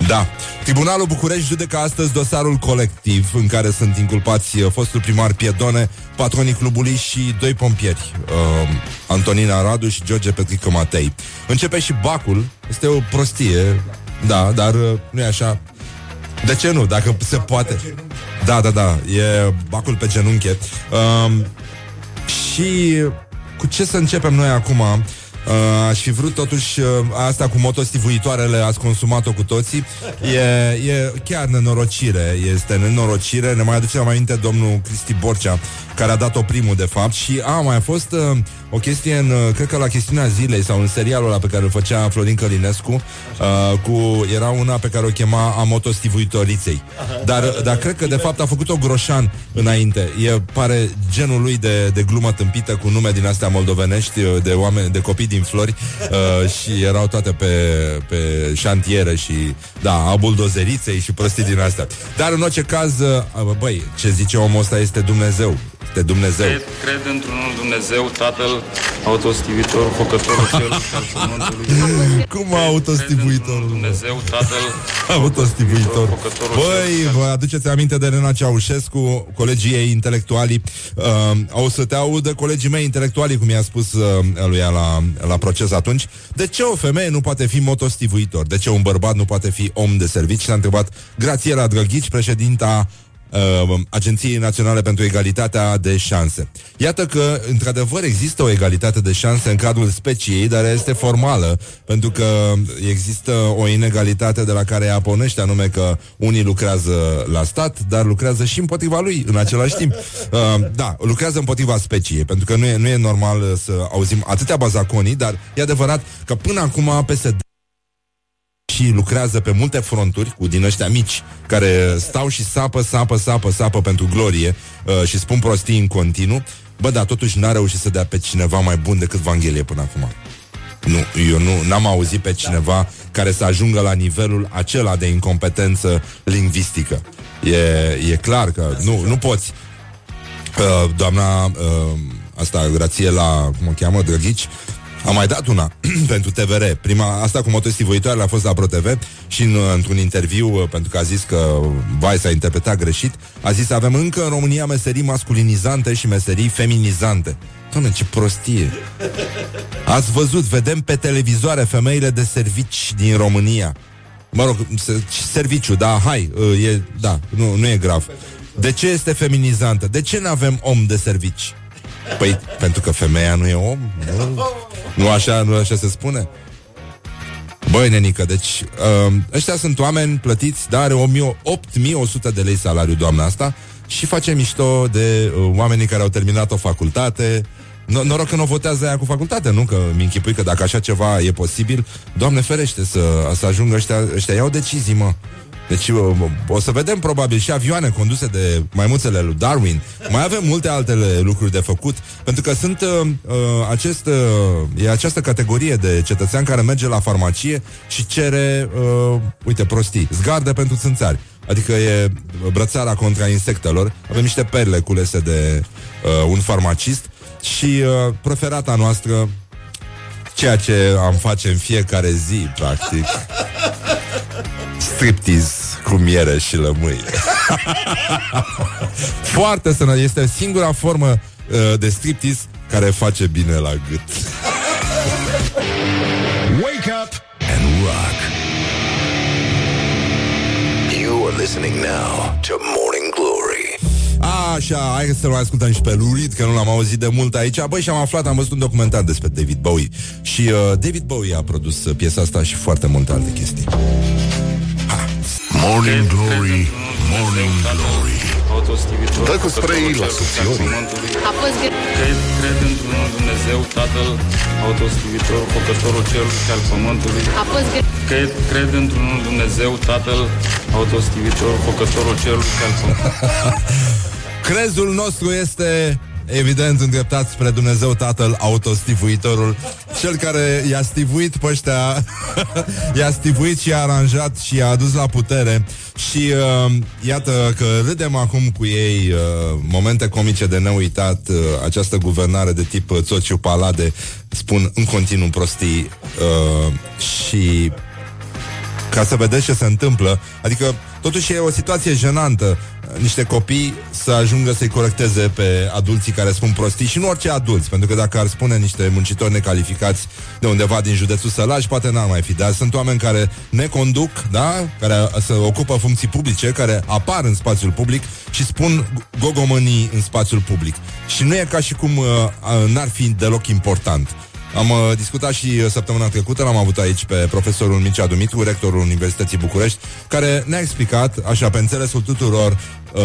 Speaker 2: Da. Tribunalul București judecă astăzi dosarul colectiv în care sunt inculpați uh, fostul primar Piedone, patronii clubului și doi pompieri, uh, Antonina Radu și George Petrică Matei. Începe și bacul, este o prostie, da, dar uh, nu e așa. De ce nu? Dacă se poate. Da, da, da, e bacul pe genunche. Uh, și cu ce să începem noi acum? Uh, aș fi vrut totuși uh, asta cu motostivuitoarele, ați consumat-o cu toții. E, e chiar nenorocire, este nenorocire. Ne mai aducem aminte domnul Cristi Borcea, care a dat-o primul, de fapt, și a mai fost uh, o chestie în, uh, cred că la chestiunea zilei sau în serialul ăla pe care îl făcea Florin Călinescu, uh, cu, era una pe care o chema a motostivuitoriței. Dar, dar cred că de fapt a făcut-o Groșan înainte. E, pare genul lui de, de glumă tâmpită cu nume din astea moldovenești, uh, de oameni, de copii din flori uh, și erau toate pe, pe șantiere și, da, a buldozeriței și prostii din astea. Dar în orice caz, uh, băi, ce zice omul ăsta este Dumnezeu de Dumnezeu.
Speaker 3: Cred, cred într-unul Dumnezeu, Tatăl, autostivitor, făcătorul cerului și al pământului.
Speaker 2: Cum autostivuitor?
Speaker 3: Dumnezeu, Tatăl,
Speaker 2: autostivuitor. Băi, vă aduceți aminte de Rena Ceaușescu, colegii ei intelectuali. Uh, o să te audă colegii mei intelectuali, cum i-a spus uh, lui la, la proces atunci. De ce o femeie nu poate fi motostivuitor? De ce un bărbat nu poate fi om de servici? Și a întrebat Grațiela Drăghici, președinta uh, Agenției Naționale pentru Egalitatea de Șanse. Iată că, într-adevăr, există o egalitate de șanse în cadrul speciei, dar este formală, pentru că există o inegalitate de la care ea ponește, anume că unii lucrează la stat, dar lucrează și împotriva lui în același timp. Uh, da, lucrează împotriva speciei, pentru că nu e, nu e normal să auzim atâtea bazaconii, dar e adevărat că până acum PSD și lucrează pe multe fronturi cu din ăștia mici care stau și sapă, sapă, sapă, sapă pentru glorie uh, și spun prostii în continuu. Bă, dar totuși n-a reușit să dea pe cineva mai bun decât Vanghelie până acum. Nu, eu nu n-am auzit pe cineva care să ajungă la nivelul acela de incompetență lingvistică. E, e clar că nu, nu poți. Uh, doamna uh, asta, grație la, cum o cheamă, Drăghici, am mai dat una pentru TVR. Prima, asta cu motostivoitoare a fost la ProTV și în, într-un interviu, uh, pentru că a zis că vai s-a interpretat greșit, a zis avem încă în România meserii masculinizante și meserii feminizante. Doamne, ce prostie! Ați văzut, vedem pe televizoare femeile de servici din România. Mă rog, serviciu, da, hai, uh, e, da, nu, nu e grav. De ce este feminizantă? De ce nu avem om de servici? Păi, pentru că femeia nu e om? Nu, nu așa, nu așa se spune? Băi, nenică, deci uh, ăștia sunt oameni plătiți, dar are 8100 de lei salariu doamna asta și face mișto de uh, oamenii care au terminat o facultate. No, noroc că nu votează aia cu facultate, nu? Că mi închipui că dacă așa ceva e posibil, Doamne ferește să, să ajungă ăștia, ăștia iau decizii, mă. Deci o să vedem probabil și avioane conduse de maimuțele lui Darwin. Mai avem multe altele lucruri de făcut, pentru că sunt uh, uh, acest, uh, e această categorie de cetățean care merge la farmacie și cere, uh, uite, prostii, zgardă pentru țânțari. Adică e brățara contra insectelor. Avem niște perle culese de uh, un farmacist și uh, preferata noastră, ceea ce am face în fiecare zi, practic striptease cu miere și lămâie. Foarte sănătos. Este singura formă uh, de striptease care face bine la gât.
Speaker 1: Wake up and rock. You are listening now to Morning Glory.
Speaker 2: Așa, hai să-l mai ascultăm și pe Lurid, că nu l-am auzit de mult aici. Băi, și am aflat, am văzut un documentar despre David Bowie. Și uh, David Bowie a produs uh, piesa asta și foarte multe alte chestii.
Speaker 1: Morning Glory, Morning Glory Dă cu spray la subțiorii
Speaker 3: Cred, cred într-unul Dumnezeu, Tatăl, autostivitor, făcătorul cerului și al pământului Cred, cred într-unul Dumnezeu, Tatăl, autostivitor, făcătorul cerului și al pământului
Speaker 2: Crezul nostru este evident îndreptat spre Dumnezeu Tatăl autostivuitorul cel care i-a stivuit pe ăștia, i-a stivuit și i-a aranjat și i-a adus la putere și uh, iată că râdem acum cu ei uh, momente comice de neuitat, uh, această guvernare de tip uh, Țociu Palade spun în continuu prostii uh, și ca să vedeți ce se întâmplă. Adică, totuși e o situație jenantă niște copii să ajungă să-i corecteze pe adulții care spun prostii și nu orice adulți, pentru că dacă ar spune niște muncitori necalificați de undeva din județul Sălaj, poate n-ar mai fi, dar sunt oameni care ne conduc, da? care se ocupă funcții publice, care apar în spațiul public și spun gogomănii în spațiul public. Și nu e ca și cum uh, n-ar fi deloc important. Am uh, discutat și uh, săptămâna trecută, l-am avut aici pe profesorul Mircea Dumitru, rectorul Universității București, care ne-a explicat, așa, pe înțelesul tuturor, uh,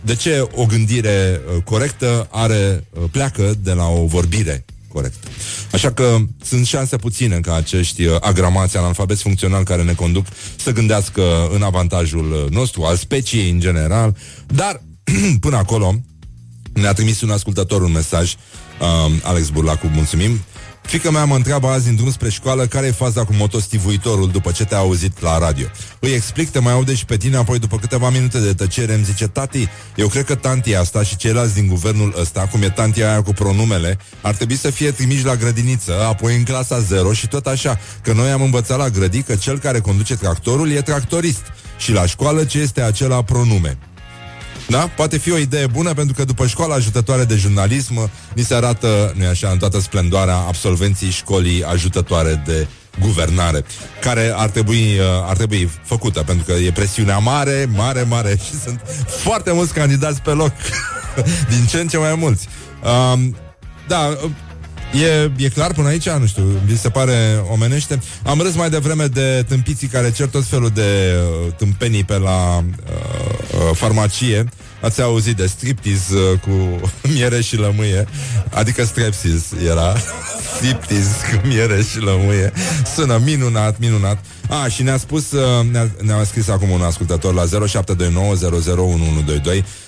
Speaker 2: de ce o gândire uh, corectă are uh, pleacă de la o vorbire corectă. Așa că sunt șanse puține ca acești uh, agramați analfabeți funcționali care ne conduc să gândească în avantajul uh, nostru, al speciei în general, dar până acolo ne-a trimis un ascultător un mesaj, uh, Alex Burlacu, mulțumim, Fica mea mă întreabă azi în drum spre școală care e faza cu motostivuitorul după ce te-a auzit la radio. Îi explic, te mai aude și pe tine, apoi după câteva minute de tăcere îmi zice Tati, eu cred că tanti asta și ceilalți din guvernul ăsta, cum e tantia aia cu pronumele, ar trebui să fie trimiși la grădiniță, apoi în clasa 0 și tot așa, că noi am învățat la grădi că cel care conduce tractorul e tractorist și la școală ce este acela pronume. Da? Poate fi o idee bună pentru că după școala ajutătoare de jurnalism ni se arată, nu așa, în toată splendoarea absolvenții școlii ajutătoare de guvernare, care ar trebui, uh, ar trebui făcută, pentru că e presiunea mare, mare, mare și sunt foarte mulți candidați pe loc, din ce în ce mai mulți. Um, da, E, e clar până aici? Nu știu, vi se pare omenește? Am râs mai devreme de tâmpiții care cer tot felul de uh, tâmpenii pe la uh, uh, farmacie Ați auzit de striptease uh, cu miere și lămâie? Adică strepsis era. Striptease cu miere și lămâie. Sună minunat, minunat. A, și ne-a spus, uh, ne-a, ne-a scris acum un ascultător la 0729001122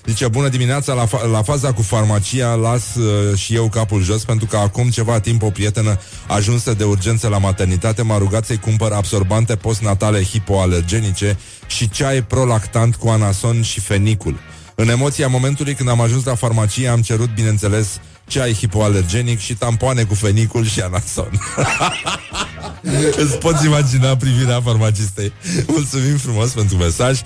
Speaker 2: Zice, bună dimineața, la, fa- la faza cu farmacia las uh, și eu capul jos Pentru că acum ceva timp o prietenă ajunsă de urgență la maternitate M-a rugat să-i cumpăr absorbante postnatale hipoalergenice Și ceai prolactant cu anason și fenicul în emoția momentului când am ajuns la farmacie am cerut, bineînțeles, ceai hipoalergenic și tampoane cu fenicul și anason. Îți poți imagina privirea farmacistei. Mulțumim frumos pentru mesaj. 0729001122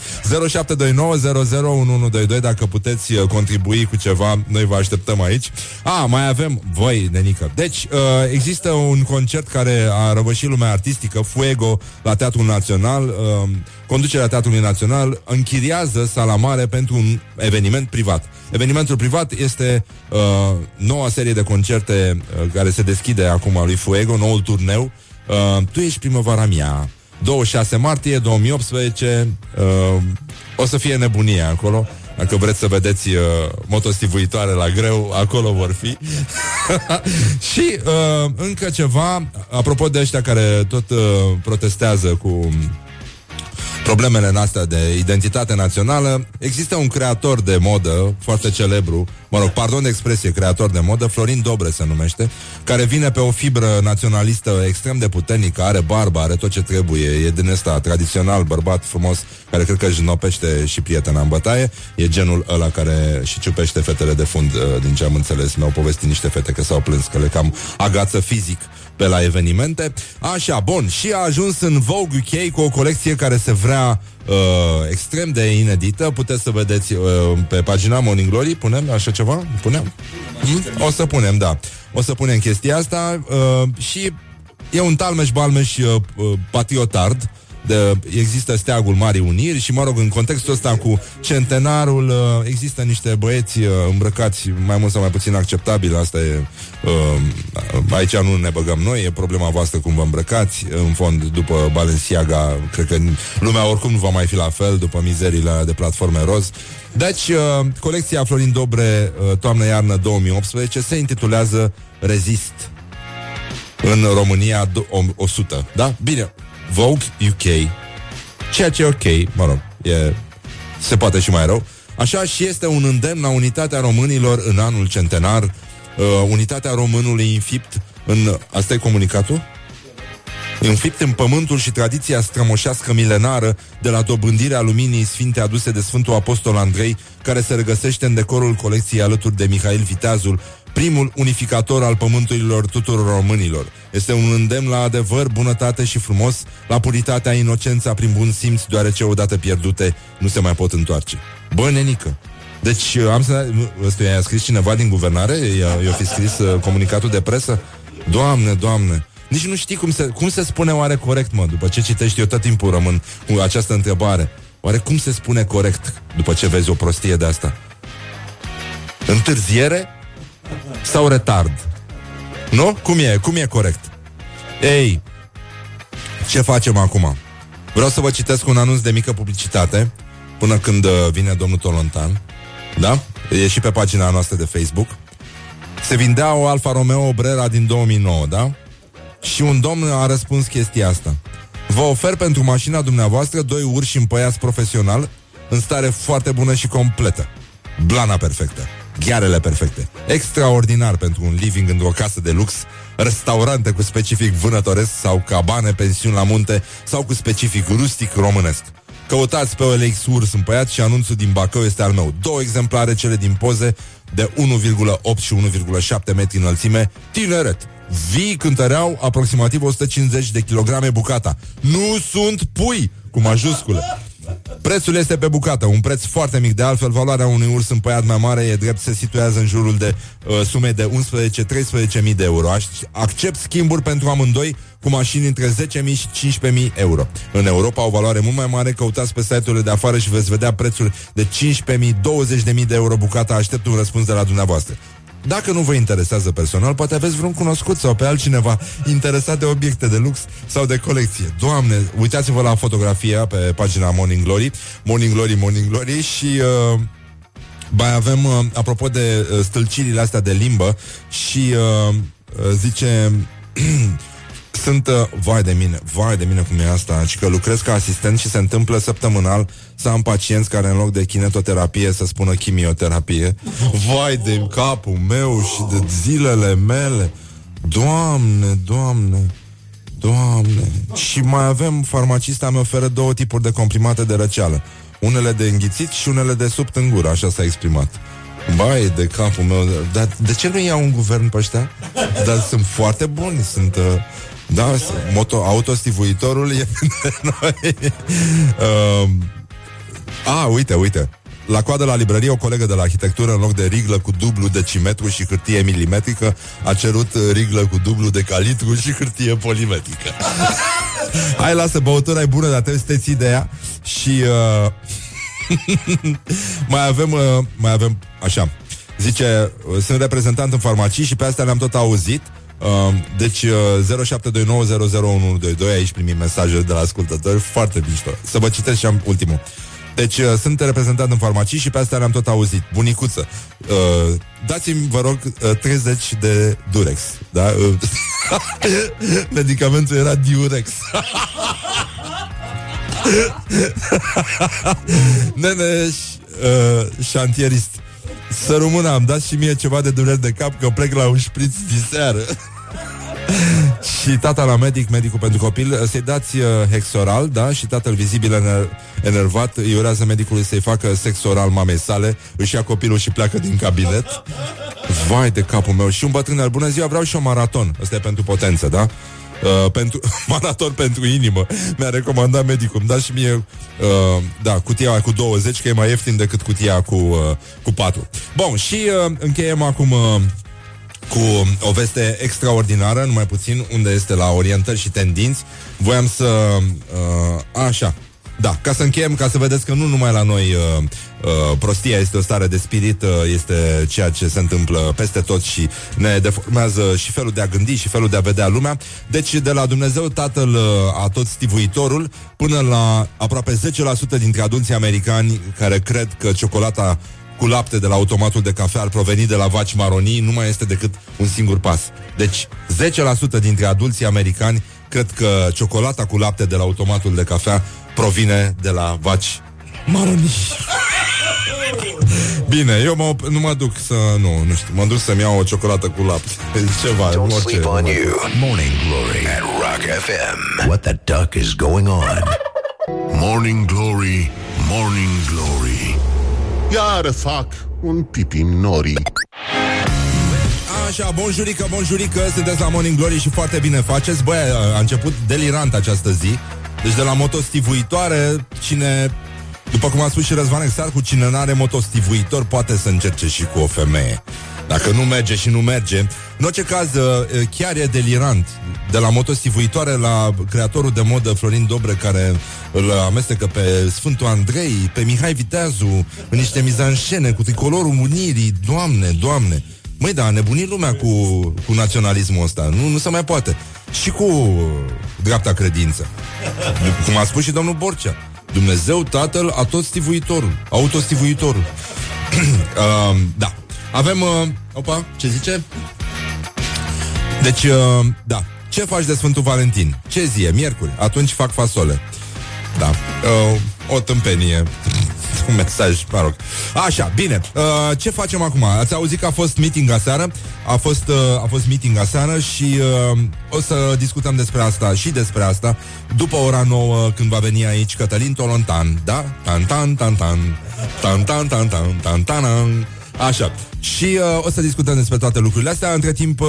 Speaker 2: dacă puteți uh, contribui cu ceva, noi vă așteptăm aici. A, mai avem voi, nenică. Deci, uh, există un concert care a răvășit lumea artistică, Fuego, la Teatrul Național. Uh, conducerea Teatrului Național închiriază sala mare pentru un eveniment privat. Evenimentul privat este uh, noua serie de concerte uh, care se deschide acum lui Fuego, noul turneu. Uh, tu ești primăvara mea. 26 martie 2018 uh, o să fie nebunie acolo. Dacă vreți să vedeți uh, motostivuitoare la greu, acolo vor fi. și uh, încă ceva, apropo de ăștia care tot uh, protestează cu problemele noastre de identitate națională, există un creator de modă foarte celebru, mă rog, pardon de expresie, creator de modă, Florin Dobre se numește, care vine pe o fibră naționalistă extrem de puternică, are barbă, are tot ce trebuie, e din ăsta tradițional, bărbat frumos, care cred că își nopește și prietena în bătaie, e genul ăla care și ciupește fetele de fund, uh, din ce am înțeles, mi-au povestit niște fete că s-au plâns, că le cam agață fizic pe la evenimente. Așa, bun, și a ajuns în Vogue UK cu o colecție care se vrea uh, extrem de inedită. Puteți să vedeți uh, pe pagina Morning Glory. Punem așa ceva? Punem? Hmm? O să punem, da. O să punem chestia asta uh, și e un talmeș-balmeș uh, uh patriotard de, există steagul Marii Uniri și, mă rog, în contextul ăsta cu centenarul, uh, există niște băieți uh, îmbrăcați mai mult sau mai puțin acceptabil, asta e, uh, aici nu ne băgăm noi, e problema voastră cum vă îmbrăcați, în fond, după Balenciaga, cred că lumea oricum nu va mai fi la fel, după mizerile de platforme roz. Deci, colecția Florin Dobre, toamnă-iarnă 2018, se intitulează Rezist în România 100. Da? Bine, Vogue UK, ceea ce e ok, mă rog, e, se poate și mai rău. Așa și este un îndemn la unitatea românilor în anul centenar, uh, unitatea românului infipt în... Asta e comunicatul? înfipt în pământul și tradiția strămoșească milenară de la dobândirea luminii sfinte aduse de Sfântul Apostol Andrei, care se regăsește în decorul colecției alături de Mihail Viteazul, primul unificator al pământurilor tuturor românilor. Este un îndemn la adevăr, bunătate și frumos, la puritatea, inocența prin bun simț, deoarece odată pierdute nu se mai pot întoarce. Bă, nenică! Deci am să... Ăsta i-a scris cineva din guvernare? I-a, i-a fi scris uh, comunicatul de presă? Doamne, doamne! Nici nu știi cum se, cum se spune oare corect, mă, după ce citești eu tot timpul rămân cu această întrebare. Oare cum se spune corect după ce vezi o prostie de asta? Întârziere sau retard? Nu? Cum e? Cum e corect? Ei, ce facem acum? Vreau să vă citesc un anunț de mică publicitate până când uh, vine domnul Tolontan. Da? E și pe pagina noastră de Facebook. Se vindea o Alfa Romeo Brera din 2009, da? Și un domn a răspuns chestia asta. Vă ofer pentru mașina dumneavoastră doi urși împăiați profesional în stare foarte bună și completă. Blana perfectă, ghearele perfecte. Extraordinar pentru un living într-o casă de lux, restaurante cu specific vânătoresc sau cabane, pensiuni la munte sau cu specific rustic românesc. Căutați pe OLX urs împăiat și anunțul din Bacău este al meu. Două exemplare, cele din poze, de 1,8 și 1,7 metri înălțime, tineret vii cântăreau aproximativ 150 de kilograme bucata. Nu sunt pui, cu majuscule. Prețul este pe bucată, un preț foarte mic. De altfel, valoarea unui urs împăiat mai mare e drept se situează în jurul de uh, sume de 11-13 mii de euro. Accept schimburi pentru amândoi cu mașini între 10.000 și 15.000 euro. În Europa, o valoare mult mai mare, căutați pe site-urile de afară și veți vedea prețul de 15.000, 20.000 de euro bucata. Aștept un răspuns de la dumneavoastră. Dacă nu vă interesează personal, poate aveți vreun cunoscut sau pe altcineva interesat de obiecte de lux sau de colecție. Doamne, uitați-vă la fotografia pe pagina Morning Glory, Morning Glory, Morning Glory și uh, mai avem, uh, apropo de uh, stâlcirile astea de limbă și uh, uh, zice sunt, uh, vai de mine, vai de mine cum e asta, și că lucrez ca asistent și se întâmplă săptămânal să am pacienți care în loc de kinetoterapie să spună chimioterapie. Vai de capul meu și de zilele mele. Doamne, doamne, doamne. Și mai avem, farmacista mi oferă două tipuri de comprimate de răceală. Unele de înghițit și unele de sub în gură, așa s-a exprimat. Bai de capul meu, dar de ce nu iau un guvern pe ăștia? Dar sunt foarte buni, sunt... Uh, da, moto, autostivuitorul e noi. Uh, a, uite, uite. La coadă la librărie, o colegă de la arhitectură, în loc de riglă cu dublu decimetru și hârtie milimetrică, a cerut riglă cu dublu de calitru și hârtie polimetrică. Hai, lasă, băutura e bună, dar trebuie să te ții de ea. Și uh, mai avem, uh, mai avem, așa, zice, uh, sunt reprezentant în farmacii și pe asta le-am tot auzit. Uh, deci uh, 0729001122 Aici primim mesaje de la ascultători Foarte mișto Să vă citesc și am ultimul deci uh, sunt reprezentant în farmacii și pe asta le-am tot auzit. Bunicuță, uh, dați-mi, vă rog, uh, 30 de Durex. Da? Uh, Medicamentul era Diurex. Neneș, uh, șantierist. Să rămână, am dat și mie ceva de dureri de cap că plec la un șpriț diseară. și tata la medic, medicul pentru copil, să-i dați uh, hex oral, da? Și tatăl vizibil ener- enervat îi urează medicului să-i facă sex oral mamei sale, își ia copilul și pleacă din cabinet. Vai de capul meu. Și un bătrân al bună ziua, vreau și o maraton. Asta e pentru potență, da? Uh, pentru, maraton pentru inimă Mi-a recomandat medicul Îmi da și mie uh, Da, cutia cu 20 Că e mai ieftin decât cutia cu, uh, cu 4 Bun, și uh, încheiem acum uh, cu o veste extraordinară, numai puțin, unde este la orientări și tendinți. Voiam să... Uh, așa, da, ca să încheiem, ca să vedeți că nu numai la noi uh, uh, prostia este o stare de spirit, uh, este ceea ce se întâmplă peste tot și ne deformează și felul de a gândi și felul de a vedea lumea. Deci de la Dumnezeu Tatăl uh, a tot stivuitorul până la aproape 10% dintre adulții americani care cred că ciocolata cu lapte de la automatul de cafea ar proveni de la vaci maronii nu mai este decât un singur pas. Deci 10% dintre adulții americani cred că ciocolata cu lapte de la automatul de cafea provine de la vaci maronii. Bine, eu mă, nu mă duc să... Nu, nu știu, mă duc să-mi iau o ciocolată cu lapte. Ceva,
Speaker 1: Don't
Speaker 2: orice.
Speaker 1: sleep on you. Morning Glory at Rock FM. What the duck is going on? Morning Glory, Morning Glory.
Speaker 4: Iar fac un pipi nori.
Speaker 2: Așa, bonjurică, bonjurică, sunteți la Morning Glory și foarte bine faceți. Băi, a început delirant această zi. Deci de la motostivuitoare, cine, după cum a spus și Răzvan Exarcu, cine n-are motostivuitor poate să încerce și cu o femeie. Dacă nu merge și nu merge. În orice caz, chiar e delirant. De la motostivuitoare la creatorul de modă Florin Dobre, care îl amestecă pe Sfântul Andrei, pe Mihai Viteazu, în niște mizanșene cu tricolorul unirii. Doamne, doamne! Măi, da, a nebunit lumea cu, cu naționalismul ăsta. Nu, nu se mai poate. Și cu dreapta credință. Cum a spus și domnul Borcea. Dumnezeu Tatăl a tot stivuitorul, autostivuitorul. uh, da. Avem, uh, opa, ce zice? Deci, uh, da. Ce faci de Sfântul Valentin? Ce zi e? Miercuri. Atunci fac fasole. Da. Uh, o tâmpenie. Un mesaj, mă rog. Așa, bine. Uh, ce facem acum? Ați auzit că a fost meeting aseară? A fost, uh, a fost meeting aseară și uh, o să discutăm despre asta și despre asta după ora nouă când va veni aici Cătălin Tolontan. Da? Tan, tan, tan, tan. Tan, tan, tan, tan, tan, tan, tan. tan. Așa. Și uh, o să discutăm despre toate lucrurile astea. Între timp, uh,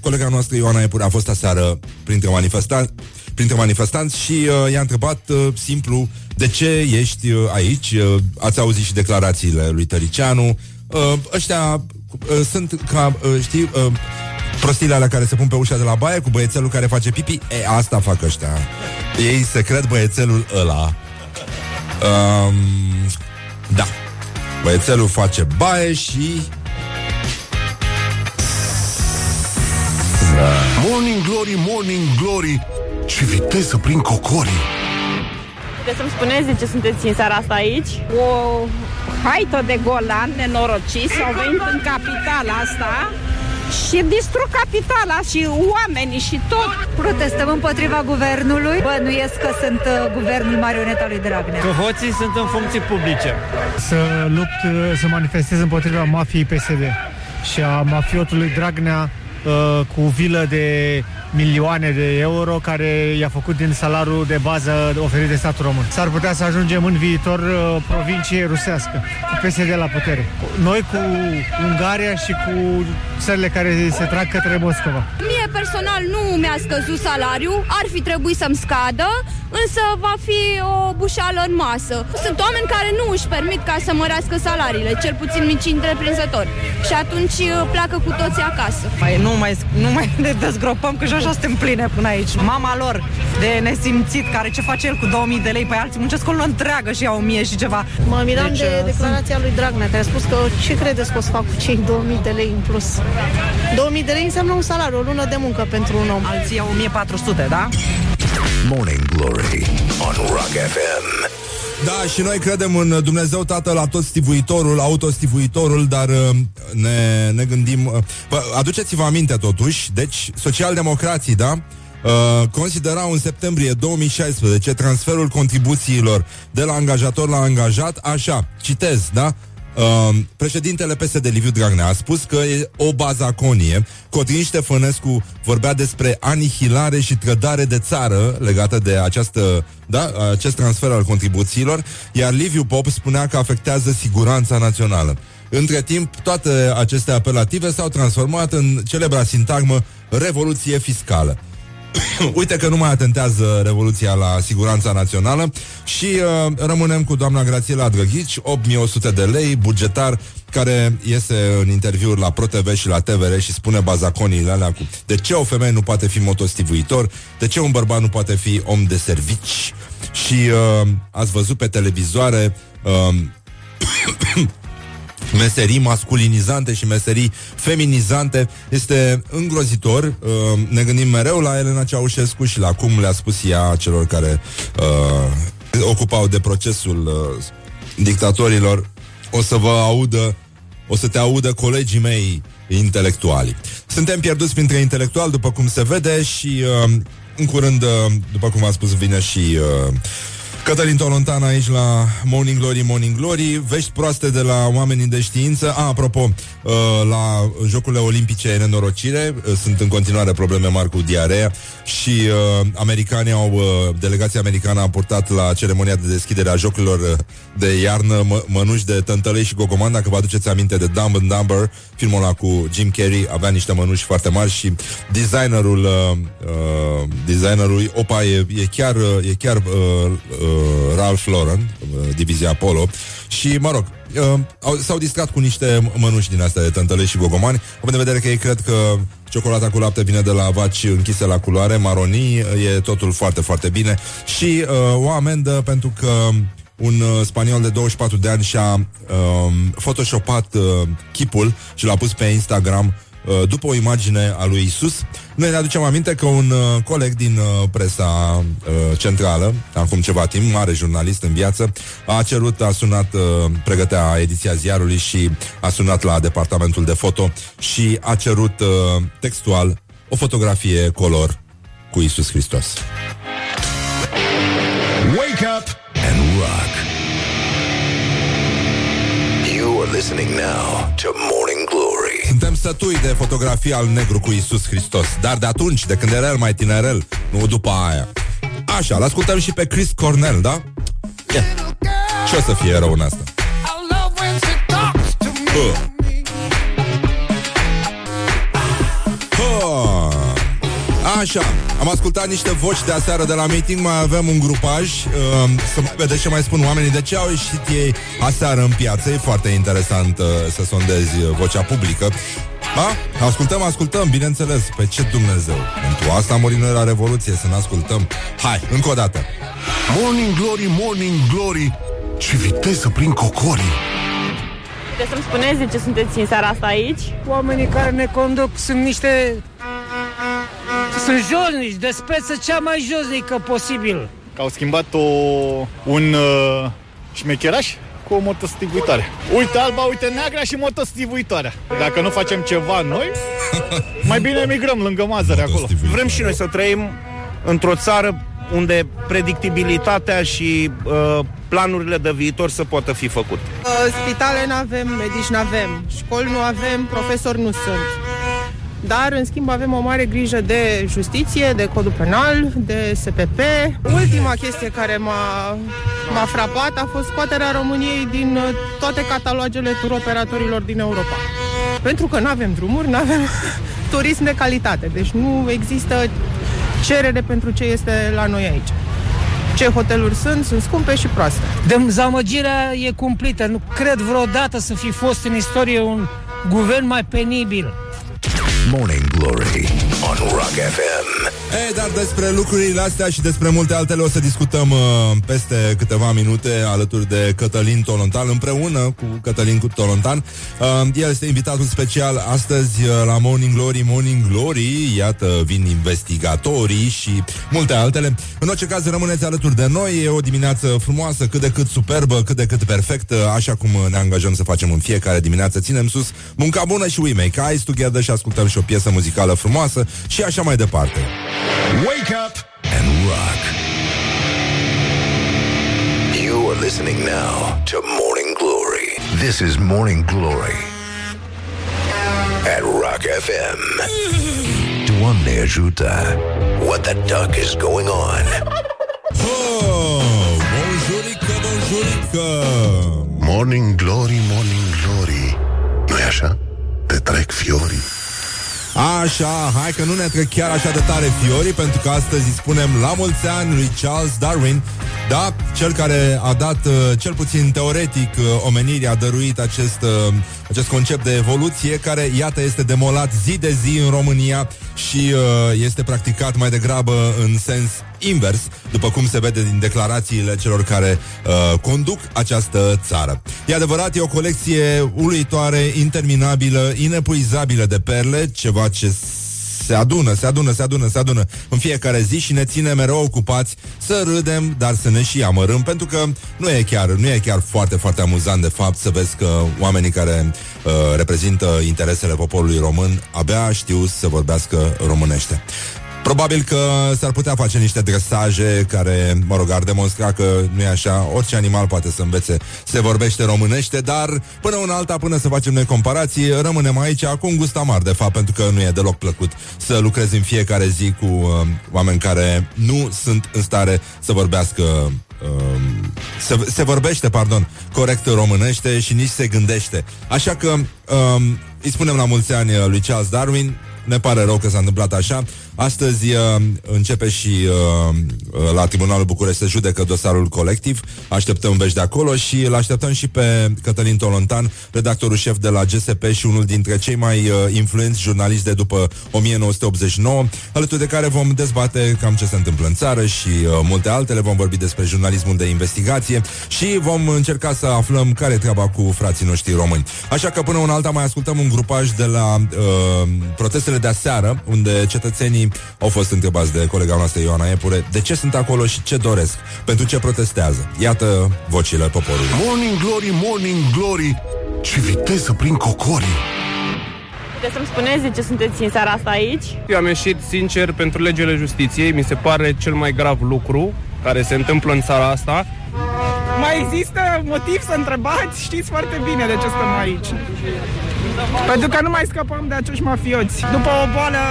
Speaker 2: colega noastră Ioana Epure a fost aseară printre manifestanți printre manifestanți și uh, i-a întrebat uh, simplu de ce ești uh, aici. Uh, ați auzit și declarațiile lui Tăricianu. Uh, ăștia uh, sunt ca, uh, știi, uh, prostiile alea care se pun pe ușa de la baie cu băiețelul care face pipi. E, asta fac ăștia. Ei se cred băiețelul ăla. Um, da. Băiețelul face baie și...
Speaker 4: Morning Glory, Morning Glory, ce viteză prin cocorii.
Speaker 5: Puteți să-mi spuneți de ce sunteți în seara asta aici?
Speaker 6: o haită de golan nenorociți au venit în capitala asta și distrug capitala și oamenii și tot.
Speaker 7: Protestăm împotriva guvernului. Bănuiesc că sunt uh, guvernul marioneta lui Dragnea.
Speaker 8: Că hoții sunt în funcții publice. Să lupt, să manifestez împotriva mafiei PSD și a mafiotului Dragnea uh, cu vilă de milioane de euro care i-a făcut din salariul de bază oferit de statul român. S-ar putea să ajungem în viitor uh, provincie rusească, cu PSD la putere. Noi cu Ungaria și cu țările care se trag către Moscova.
Speaker 9: Mie personal nu mi-a scăzut salariul, ar fi trebuit să-mi scadă, însă va fi o bușală în masă. Sunt oameni care nu își permit ca să mărească salariile, cel puțin mici întreprinzători. Și atunci uh, pleacă cu toții acasă.
Speaker 10: Mai, nu mai, nu mai ne dezgropăm, că și așa suntem pline până aici. Mama lor de nesimțit, care ce face el cu 2000 de lei, pe alții muncesc o lună întreagă și iau 1000 și ceva.
Speaker 6: Mă miram
Speaker 10: Deci,
Speaker 6: de
Speaker 10: uh,
Speaker 6: declarația lui Dragnea, care a spus că ce credeți că o să fac cu cei 2000 de lei în plus? 2000 de lei înseamnă un salariu, o lună de muncă pentru un om.
Speaker 10: Alții iau 1400, da?
Speaker 1: Morning Glory on Rock FM.
Speaker 2: Da, și noi credem în Dumnezeu Tatăl atostivuitorul, autostivuitorul, dar uh, ne, ne gândim... uh, Bă, aduceți-vă aminte totuși, deci, socialdemocrații, da? Uh, considerau în septembrie 2016 transferul contribuțiilor de la angajator la angajat așa, citez, da? Uh, președintele PSD Liviu Dragnea a spus că e o bazaconie. Cotrin Ștefănescu vorbea despre anihilare și trădare de țară legată de această, da, acest transfer al contribuțiilor, iar Liviu Pop spunea că afectează siguranța națională. Între timp, toate aceste apelative s-au transformat în celebra sintagmă revoluție fiscală. Uite că nu mai atentează Revoluția la siguranța națională și uh, rămânem cu doamna Grațiela Drăghici, 8100 de lei, bugetar, care iese în interviuri la ProTV și la TVR și spune bazaconiile alea cu de ce o femeie nu poate fi motostivuitor, de ce un bărbat nu poate fi om de servici? Și uh, ați văzut pe televizoare uh, meserii masculinizante și meserii feminizante. Este îngrozitor. Uh, ne gândim mereu la Elena Ceaușescu și la cum le-a spus ea celor care uh, ocupau de procesul uh, dictatorilor. O să vă audă, o să te audă colegii mei intelectuali. Suntem pierduți printre intelectuali, după cum se vede, și uh, în curând, uh, după cum am spus, vine și uh, Cătălin Tolontan aici la Morning Glory, Morning Glory. Vești proaste de la oamenii de știință. A, apropo, uh, la Jocurile Olimpice nenorocire uh, Sunt în continuare probleme mari cu diarea Și uh, americanii au uh, Delegația americană a purtat la ceremonia de deschidere a Jocurilor de iarnă mă, Mănuși de tântălei și gogoman. Dacă vă aduceți aminte de Dumb and Dumber Filmul ăla cu Jim Carrey Avea niște mănuși foarte mari și designerul uh, uh, Designerul Opa e, e chiar, e chiar uh, uh, Ralph Lauren, uh, divizia Polo, și, mă rog, uh, au, s-au distrat cu niște mănuși din astea de tântălei și gogomani, având în vedere că ei cred că ciocolata cu lapte vine de la vaci închise la culoare, maronii, e totul foarte, foarte bine. Și uh, o amendă pentru că un uh, spaniol de 24 de ani și-a uh, photoshopat uh, chipul și l-a pus pe Instagram Uh, după o imagine a lui Isus. Noi ne aducem aminte că un uh, coleg din uh, presa centrală, acum ceva timp, mare jurnalist în viață, a cerut, a sunat, pregătea ediția ziarului și a sunat la departamentul de foto și a cerut textual o fotografie color cu Isus Hristos.
Speaker 1: Wake up and rock. You are listening now to Morning Glory.
Speaker 2: Suntem sătui de fotografia al negru cu Isus Hristos Dar de atunci, de când era el mai tinerel Nu după aia Așa, l-ascultăm și pe Chris Cornell, da? Yeah. Ce o să fie rău în asta? Uh. Așa, am ascultat niște voci de aseară de la meeting Mai avem un grupaj uh, Să vedeți ce mai spun oamenii. De ce au ieșit ei aseară în piață? E foarte interesant uh, să sondezi vocea publică. Da? Ascultăm, ascultăm, bineînțeles Pe ce Dumnezeu? Pentru asta am noi la Revoluție, să ne ascultăm. Hai, încă o dată.
Speaker 4: Morning Glory, Morning Glory Ce viteză prin cocorii
Speaker 5: Puteți să-mi spuneți de ce sunteți în seara asta aici?
Speaker 8: Oamenii care ne conduc sunt niște sunt josnici, de speță cea mai josnică posibil.
Speaker 11: Că au schimbat o, un uh, șmecheraș cu o motostivuitoare. Uite alba, uite neagra și motostivuitoarea. Dacă nu facem ceva noi, mai bine emigrăm lângă Mazăre acolo.
Speaker 12: Vrem și noi să trăim într-o țară unde predictibilitatea și uh, planurile de viitor să poată fi făcute.
Speaker 13: Uh, spitale nu avem, medici nu avem, școli nu avem, profesori nu sunt dar în schimb avem o mare grijă de justiție, de codul penal, de SPP. Ultima chestie care m-a, m-a frapat a fost scoaterea României din uh, toate catalogele turoperatorilor din Europa. Pentru că nu avem drumuri, nu avem turism de calitate, deci nu există cerere pentru ce este la noi aici ce hoteluri sunt, sunt scumpe și proaste.
Speaker 8: Dezamăgirea e cumplită. Nu cred vreodată să fi fost în istorie un guvern mai penibil.
Speaker 1: Morning Glory on Rock FM.
Speaker 2: Ei, dar despre lucrurile astea și despre multe altele o să discutăm uh, peste câteva minute alături de Cătălin Tolontan, împreună cu Cătălin cu Tolontan. Uh, el este invitatul special astăzi uh, la Morning Glory, Morning Glory. Iată, vin investigatorii și multe altele. În orice caz, rămâneți alături de noi. E o dimineață frumoasă, cât de cât superbă, cât de cât perfectă, așa cum ne angajăm să facem în fiecare dimineață. Ținem sus munca bună și we make eyes together și ascultăm și o piesă muzicală frumoasă și așa mai departe.
Speaker 1: Wake up and rock. You are listening now to Morning Glory. This is Morning Glory at Rock FM. Doamne ajută! What the duck is going on?
Speaker 2: Oh, bonjurică, bonjurică!
Speaker 4: Morning Glory, Morning Glory. nu așa? Te trec fiorii.
Speaker 2: Așa, hai că nu ne trec chiar așa de tare fiorii Pentru că astăzi îi spunem la mulți ani lui Charles Darwin. Da, cel care a dat, uh, cel puțin teoretic, uh, omenirii A dăruit acest, uh, acest concept de evoluție Care, iată, este demolat zi de zi în România Și este practicat mai degrabă în sens invers, după cum se vede din declarațiile celor care uh, conduc această țară. E adevărat, e o colecție uluitoare, interminabilă, inepuizabilă de perle, ceva ce se adună, se adună, se adună, se adună în fiecare zi și ne ține mereu ocupați să râdem, dar să ne și amărâm, pentru că nu e chiar, nu e chiar foarte, foarte amuzant de fapt să vezi că oamenii care uh, reprezintă interesele poporului român abia știu să vorbească românește. Probabil că s-ar putea face niște dresaje care, mă rog, ar demonstra că nu e așa, orice animal poate să învețe, se vorbește românește, dar până una alta, până să facem noi comparații, rămânem aici cu un gust amar, de fapt, pentru că nu e deloc plăcut să lucrezi în fiecare zi cu uh, oameni care nu sunt în stare să vorbească uh, se, se vorbește, pardon, corect românește și nici se gândește. Așa că uh, îi spunem la mulți ani lui Charles Darwin, ne pare rău că s-a întâmplat așa. Astăzi uh, începe și uh, uh, la Tribunalul București să judecă dosarul colectiv. Așteptăm vești de acolo și îl așteptăm și pe Cătălin Tolontan, redactorul șef de la GSP și unul dintre cei mai uh, influenți jurnaliști de după 1989, alături de care vom dezbate cam ce se întâmplă în țară și uh, multe altele. Vom vorbi despre jurnalismul de investigație și vom încerca să aflăm care e treaba cu frații noștri români. Așa că până un alta mai ascultăm un grupaj de la uh, protestele de aseară, unde cetățenii au fost întrebați de colega noastră Ioana Epure de ce sunt acolo și ce doresc, pentru ce protestează. Iată vocile poporului.
Speaker 4: Morning Glory, Morning Glory, ce viteză prin cocorii!
Speaker 5: Puteți să-mi spuneți de ce sunteți în seara asta aici?
Speaker 14: Eu am ieșit sincer pentru legele justiției, mi se pare cel mai grav lucru care se întâmplă în țara asta.
Speaker 15: Mai există motiv să întrebați? Știți foarte bine de ce stăm aici. Pentru că nu mai scăpăm de acești mafioți. După o boală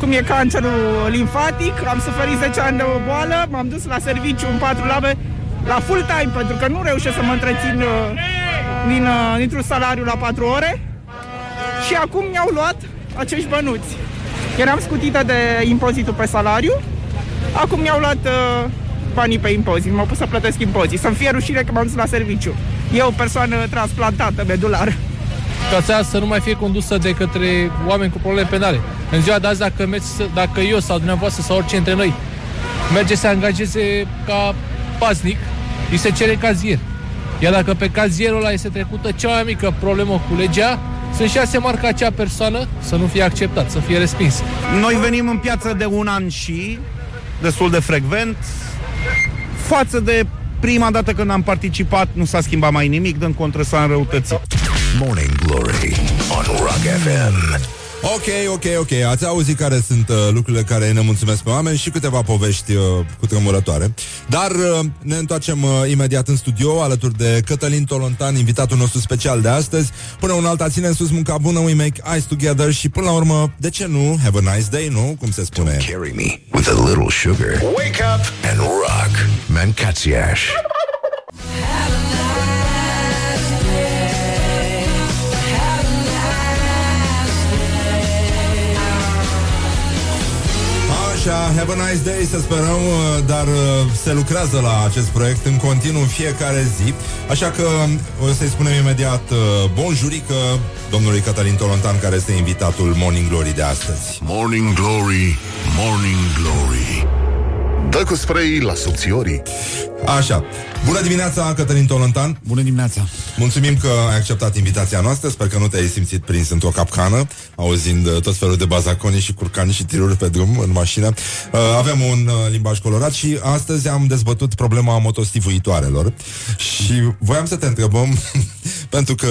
Speaker 15: cum e cancerul limfatic, am suferit 10 ani de o boală, m-am dus la serviciu în 4 labe la full time, pentru că nu reușesc să mă întrețin uh, din, uh, dintr-un salariu la 4 ore. Și acum mi-au luat acești bănuți. Eram scutită de impozitul pe salariu, acum mi-au luat uh, banii pe impozit, m-au pus să plătesc impozit. Să-mi fie rușine că m-am dus la serviciu. Eu, persoană transplantată medulară
Speaker 14: ca țara să nu mai fie condusă de către oameni cu probleme penale. În ziua de azi, dacă, mergi, dacă eu sau dumneavoastră sau orice dintre noi merge să angajeze ca paznic, îi se cere cazier. Iar dacă pe cazierul ăla este trecută cea mai mică problemă cu legea, sunt șase marca acea persoană să nu fie acceptat, să fie respins.
Speaker 12: Noi venim în piață de un an și destul de frecvent. Față de prima dată când am participat, nu s-a schimbat mai nimic, dând contră s-a înrăutățit.
Speaker 1: Morning Glory on Rock FM.
Speaker 2: Ok, ok, ok. Ați auzit care sunt uh, lucrurile care ne mulțumesc pe oameni și câteva povești uh, cu tremurătoare. Dar uh, ne întoarcem uh, imediat în studio alături de Cătălin Tolontan, invitatul nostru special de astăzi. Până un alta ține în sus munca bună, we make eyes together și până la urmă, de ce nu? Have a nice day, nu? Cum se spune?
Speaker 1: Don't carry me with a little sugar. Wake up and rock. Mancațiaș.
Speaker 2: Așa, have a nice day, să sperăm, uh, dar uh, se lucrează la acest proiect în continuu în fiecare zi. Așa că uh, o să-i spunem imediat bun jurică domnului Cătălin Tolontan, care este invitatul Morning Glory de astăzi.
Speaker 4: Morning Glory, Morning Glory. Dă cu spray la subțiorii.
Speaker 2: Așa. Bună dimineața, Cătălin Tolontan.
Speaker 16: Bună dimineața.
Speaker 2: Mulțumim că ai acceptat invitația noastră. Sper că nu te-ai simțit prins într-o capcană, auzind uh, tot felul de bazaconi și curcani și tiruri pe drum în mașină. Uh, avem un uh, limbaj colorat și astăzi am dezbătut problema motostivuitoarelor și voiam să te întrebăm, pentru că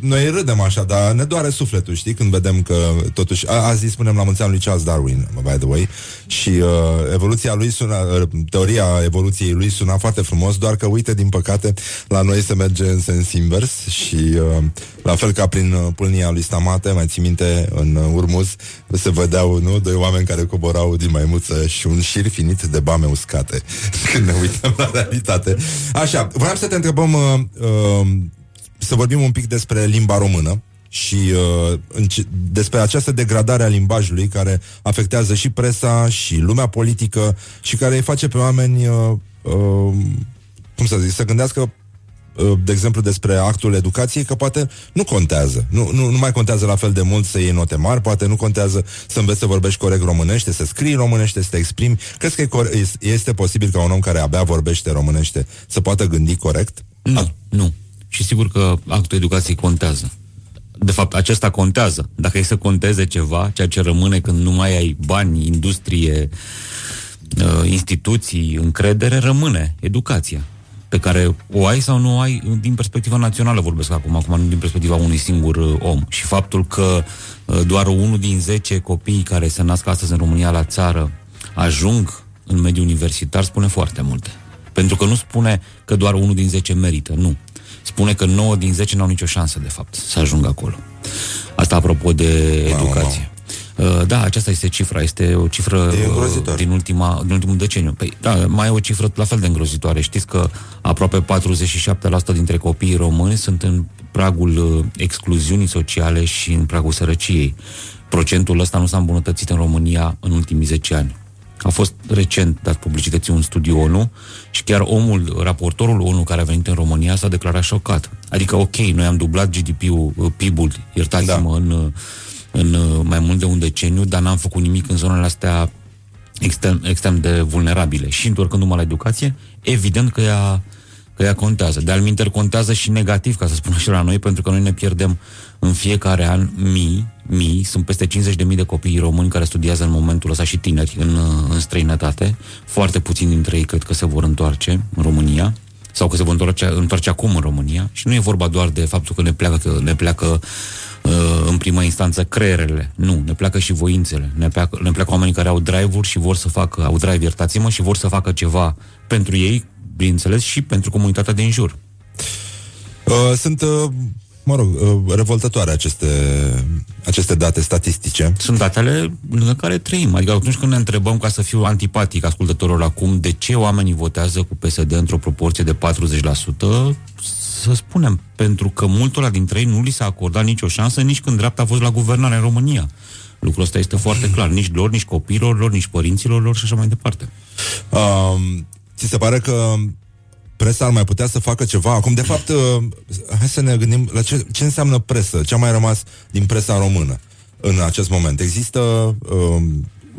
Speaker 2: noi râdem așa, dar ne doare sufletul, știi, când vedem că totuși... A, azi îi spunem la mulți ani lui Charles Darwin, by the way, și uh, evoluția lui suna, uh, teoria evoluției lui suna foarte frumos, doar că uite, din păcate, la noi se merge în sens invers și uh, la fel ca prin uh, pâlnia lui Stamate, mai ții minte, în uh, Urmuz, se vedeau, nu, doi oameni care coborau din maimuță și un șir finit de bame uscate. Când ne uităm la realitate. Așa, vreau să te întrebăm uh, uh, să vorbim un pic despre limba română și uh, înce- despre această degradare a limbajului care afectează și presa și lumea politică și care îi face pe oameni uh, uh, cum să zic, să gândească uh, de exemplu, despre actul educației, că poate nu contează. Nu, nu, nu mai contează la fel de mult să iei note mari, poate nu contează să înveți să vorbești corect românește, să scrii românește, să te exprimi. Crezi că este posibil ca un om care abia vorbește românește să poată gândi corect?
Speaker 16: Nu, A- nu. Și sigur că actul educației contează. De fapt, acesta contează. Dacă e să conteze ceva, ceea ce rămâne când nu mai ai bani, industrie, uh, instituții, încredere, rămâne educația. pe care o ai sau nu o ai din perspectiva națională, vorbesc acum, acum nu din perspectiva unui singur uh, om. Și faptul că uh, doar unul din 10 copii care se nasc astăzi în România la țară ajung în mediul universitar spune foarte multe. Pentru că nu spune că doar unul din 10 merită, nu. Spune că 9 din 10 n-au nicio șansă, de fapt, să ajungă acolo. Asta apropo de educație. Uh, Da, aceasta este cifra, este o cifră uh, din, ultima, din ultimul deceniu. Păi, da, mai e o cifră la fel de îngrozitoare. Știți că aproape 47% dintre copiii români sunt în pragul uh, excluziunii sociale și în pragul sărăciei. Procentul ăsta nu s-a îmbunătățit în România în ultimii 10 ani. A fost recent dat publicității un studiu ONU și chiar omul, raportorul ONU care a venit în România s-a declarat șocat. Adică, ok, noi am dublat GDP-ul, uh, PIB-ul, iertați-mă, da. în, uh, în uh, mai mult de un deceniu, dar n-am făcut nimic în zonele astea extrem, extrem de vulnerabile. Și întorcându-mă la educație, evident că ea, că ea contează. De al contează și negativ, ca să spun așa la noi, pentru că noi ne pierdem în fiecare an mii, mii, sunt peste 50.000 de copii români care studiază în momentul ăsta și tineri în, uh, în străinătate. Foarte puțini dintre ei cred că se vor întoarce în România sau că se vor întoarce, întoarce acum în România și nu e vorba doar de faptul că ne pleacă, ne pleacă uh, în prima instanță creierele. Nu, ne pleacă și voințele. Ne pleacă, ne pleacă oamenii care au drive-uri și vor să facă, au drive, iertați-mă, și vor să facă ceva pentru ei, bineînțeles, și pentru comunitatea din jur.
Speaker 2: Uh, sunt uh, mă rog, uh, revoltătoare aceste, aceste date statistice.
Speaker 16: Sunt datele lângă care trăim. Adică atunci când ne întrebăm, ca să fiu antipatic ascultătorul acum, de ce oamenii votează cu PSD într-o proporție de 40%, să spunem, pentru că multora dintre ei nu li s-a acordat nicio șansă nici când dreapta a fost la guvernare în România. Lucrul ăsta este foarte clar. Nici lor, nici copiilor lor, nici părinților lor și așa mai departe.
Speaker 2: Um, ți se pare că presa ar mai putea să facă ceva. Acum, de fapt, uh, hai să ne gândim la ce, ce înseamnă presă, ce a mai rămas din presa română în acest moment. Există uh,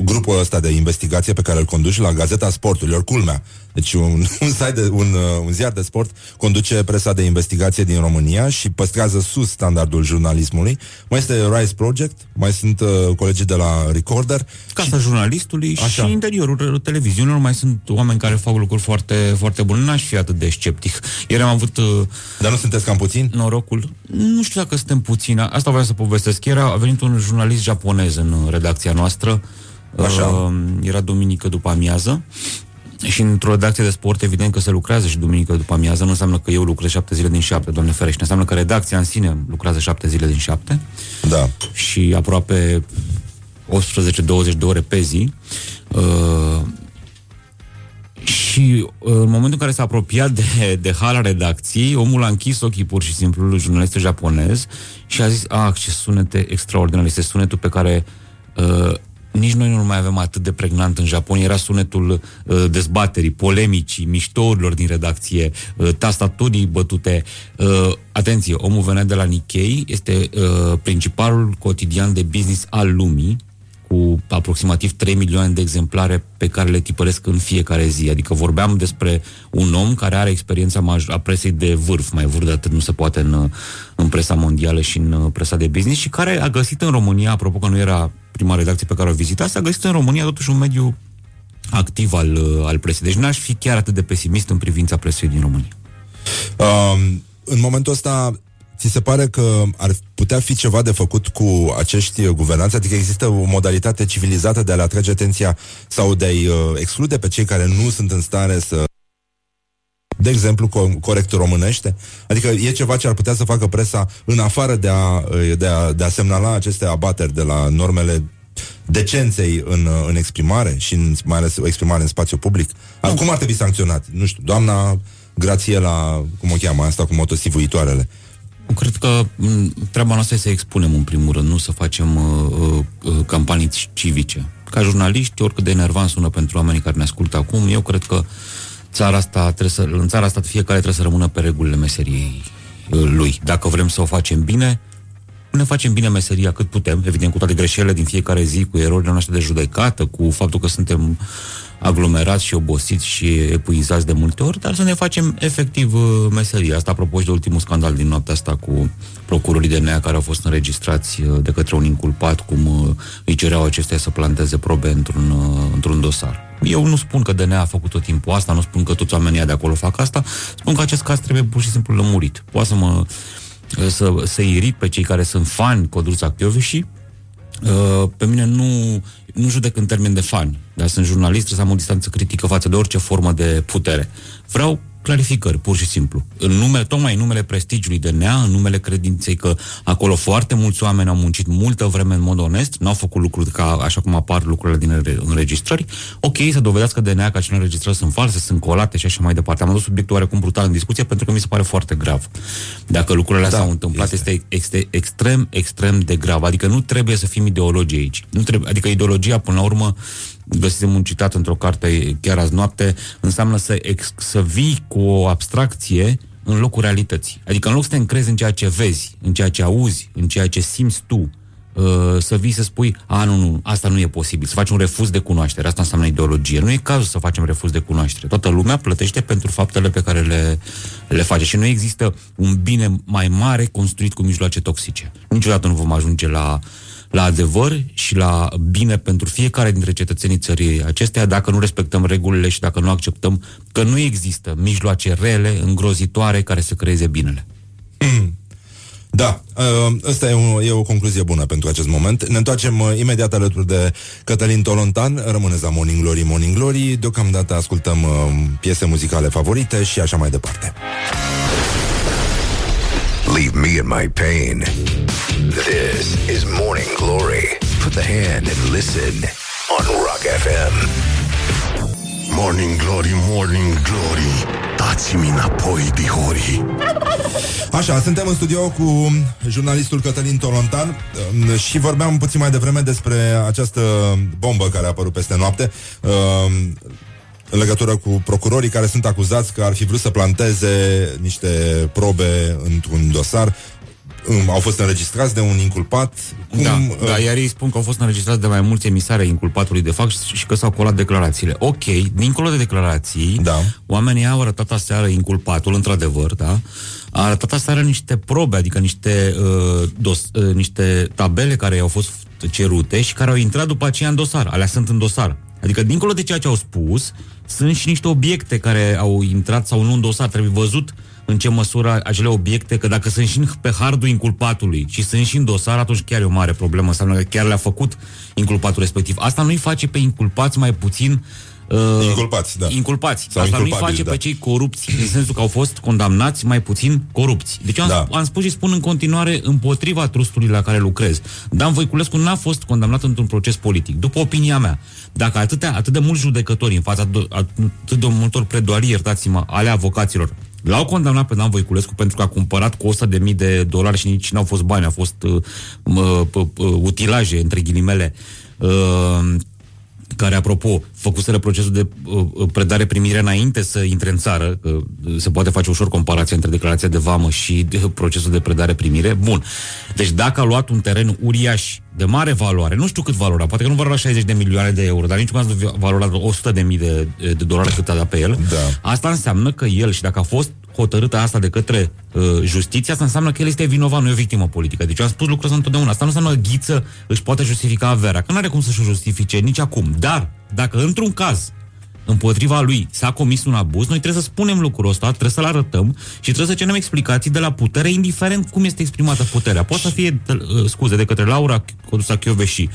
Speaker 2: grupul ăsta de investigație pe care îl conduci la Gazeta Sporturilor, culmea. Deci un, un, site de, un, uh, un ziar de sport conduce presa de investigație din România și păstrează sus standardul jurnalismului. Mai este Rise Project, mai sunt uh, colegii de la Recorder.
Speaker 16: Casa și... jurnalistului Așa. și interiorul televiziunilor mai sunt oameni care fac lucruri foarte, foarte bune. N-aș fi atât de sceptic. Ieri am avut... Uh,
Speaker 2: Dar nu sunteți cam puțin?
Speaker 16: Norocul. Nu știu dacă suntem puțini. Asta vreau să povestesc. Ieri a venit un jurnalist japonez în redacția noastră Așa. Uh, era duminică după amiază și într-o redacție de sport, evident că se lucrează și duminică după amiază, nu înseamnă că eu lucrez șapte zile din șapte, doamne ferește, înseamnă că redacția în sine lucrează șapte zile din șapte.
Speaker 2: Da.
Speaker 16: Și aproape 18-20 de ore pe zi. Uh, și uh, în momentul în care s-a apropiat de, de hala redacției, omul a închis ochii pur și simplu jurnalistul japonez și a zis, ah, ce sunete extraordinar, este sunetul pe care uh, nici noi nu mai avem atât de pregnant în Japonia, era sunetul uh, dezbaterii, polemicii, miștourilor din redacție, uh, tastaturii bătute. Uh, atenție, omul venea de la Nikkei, este uh, principalul cotidian de business al lumii, cu aproximativ 3 milioane de exemplare pe care le tipăresc în fiecare zi. Adică vorbeam despre un om care are experiența maj- a presei de vârf, mai vârf de atât nu se poate în, în presa mondială și în presa de business și care a găsit în România, apropo că nu era prima redacție pe care o vizita, s-a găsit în România totuși un mediu activ al, al presei. Deci n-aș fi chiar atât de pesimist în privința presei din România.
Speaker 2: Um, în momentul ăsta, ți se pare că ar putea fi ceva de făcut cu acești guvernanți? Adică există o modalitate civilizată de a le atrage atenția sau de a-i uh, exclude pe cei care nu sunt în stare să de exemplu, co- corect românește? Adică e ceva ce ar putea să facă presa în afară de a, de a, de a semnala aceste abateri de la normele decenței în, în exprimare și în, mai ales o exprimare în spațiu public? Nu. Cum ar trebui sancționat? Nu știu, doamna Grațiela, cum o cheamă asta, cu motosivuitoarele.
Speaker 16: Cred că treaba noastră este să expunem în primul rând, nu să facem uh, uh, campanii civice. Ca jurnaliști, oricât de enervant sună pentru oamenii care ne ascultă acum, eu cred că țara asta trebuie să, în țara asta fiecare trebuie să rămână pe regulile meseriei uh, lui. Dacă vrem să o facem bine, ne facem bine meseria cât putem, evident cu toate greșelile din fiecare zi, cu erorile noastre de judecată, cu faptul că suntem aglomerați și obosiți și epuizați de multe ori, dar să ne facem efectiv uh, meseria. Asta apropo și de ultimul scandal din noaptea asta cu procurorii de nea care au fost înregistrați uh, de către un inculpat, cum îi cereau acestea să planteze probe într-un, într-un dosar. Eu nu spun că DNA a făcut tot timpul asta, nu spun că toți oamenii de acolo fac asta, spun că acest caz trebuie pur și simplu lămurit. Poate să mă să, să irit pe cei care sunt fani Codruța și Uh, pe mine nu, nu judec în termen de fani, dar sunt jurnalist, trebuie să am o distanță critică față de orice formă de putere. Vreau clarificări, pur și simplu. În numele, tocmai în numele prestigiului de nea, în numele credinței că acolo foarte mulți oameni au muncit multă vreme în mod onest, nu au făcut lucruri ca așa cum apar lucrurile din înregistrări, ok, să dovedească de nea că acele înregistrări sunt false, sunt colate și așa mai departe. Am adus subiectul oarecum brutal în discuție pentru că mi se pare foarte grav. Dacă lucrurile astea da, s-au întâmplat, este. este, este extrem, extrem de grav. Adică nu trebuie să fim ideologii aici. Nu trebuie, adică ideologia, până la urmă, găsisem un citat într-o carte chiar azi noapte, înseamnă să, ex, să vii cu o abstracție în locul realității. Adică în loc să te încrezi în ceea ce vezi, în ceea ce auzi, în ceea ce simți tu, uh, să vii să spui, a, nu, nu, asta nu e posibil, să faci un refuz de cunoaștere, asta înseamnă ideologie. Nu e cazul să facem refuz de cunoaștere. Toată lumea plătește pentru faptele pe care le, le face și nu există un bine mai mare construit cu mijloace toxice. Niciodată nu vom ajunge la uh, la adevăr și la bine pentru fiecare dintre cetățenii țării acesteia dacă nu respectăm regulile și dacă nu acceptăm că nu există mijloace rele, îngrozitoare, care să creeze binele.
Speaker 2: Da, asta uh, e o, e o concluzie bună pentru acest moment. Ne întoarcem uh, imediat alături de Cătălin Tolontan. Rămâneți la Morning Glory, Morning Glory. Deocamdată ascultăm uh, piese muzicale favorite și așa mai departe.
Speaker 1: Leave me in my pain. This is Morning Glory. Put the hand and listen on Rock FM.
Speaker 4: Morning Glory, Morning Glory Dați-mi înapoi, dihori
Speaker 2: Așa, suntem în studio cu jurnalistul Cătălin Tolontan um, și vorbeam puțin mai devreme despre această bombă care a apărut peste noapte um, în legătură cu procurorii care sunt acuzați că ar fi vrut să planteze niște probe într-un dosar um, au fost înregistrați de un inculpat.
Speaker 16: Cum, da, uh... da, iar ei spun că au fost înregistrați de mai mulți emisare inculpatului de fapt și că s-au colat declarațiile. Ok, dincolo de declarații,
Speaker 2: da.
Speaker 16: oamenii au arătat aseară inculpatul, într-adevăr, da? A arătat aseară niște probe, adică niște, uh, dos, uh, niște tabele care au fost cerute și care au intrat după aceea în dosar. Alea sunt în dosar. Adică, dincolo de ceea ce au spus, sunt și niște obiecte care au intrat sau nu în dosar. Trebuie văzut în ce măsură acele obiecte, că dacă sunt și pe hardul inculpatului și sunt și în dosar, atunci chiar e o mare problemă. Înseamnă că chiar le-a făcut inculpatul respectiv. Asta nu-i face pe inculpați mai puțin
Speaker 2: Uh, inculpați, da.
Speaker 16: Inculpați. Sau Asta nu-i face da. pe cei corupți, în sensul că au fost condamnați mai puțin corupți. Deci am, da. am spus și spun în continuare împotriva trustului la care lucrez. Dan Voiculescu n-a fost condamnat într-un proces politic, după opinia mea. Dacă atâtea, atât de mulți judecători în fața atât de multor predoarii, iertați-mă, ale avocaților, L-au condamnat pe Dan Voiculescu pentru că a cumpărat cu 100 de mii de dolari și nici n-au fost bani, au fost uh, uh, uh, utilaje, între ghilimele. Uh, care, apropo, făcuseră procesul de uh, uh, predare-primire înainte să intre în țară, că uh, se poate face ușor comparația între declarația de vamă și de, uh, procesul de predare-primire. Bun. Deci dacă a luat un teren uriaș de mare valoare, nu știu cât valora, poate că nu valora 60 de milioane de euro, dar nici caz nu valora 100 de mii de, de dolari cât a dat pe el,
Speaker 2: da.
Speaker 16: asta înseamnă că el și dacă a fost hotărâtă asta de către uh, justiția, asta înseamnă că el este vinovat, nu e o victimă politică. Deci eu am spus lucrul ăsta întotdeauna. Asta nu înseamnă că Ghiță își poate justifica averea, că nu are cum să-și justifice nici acum. Dar, dacă într-un caz împotriva lui s-a comis un abuz, noi trebuie să spunem lucrul ăsta, trebuie să-l arătăm și trebuie să cerem explicații de la putere, indiferent cum este exprimată puterea. Poate să fie, uh, scuze, de către Laura Codusa Chioveși, Uh,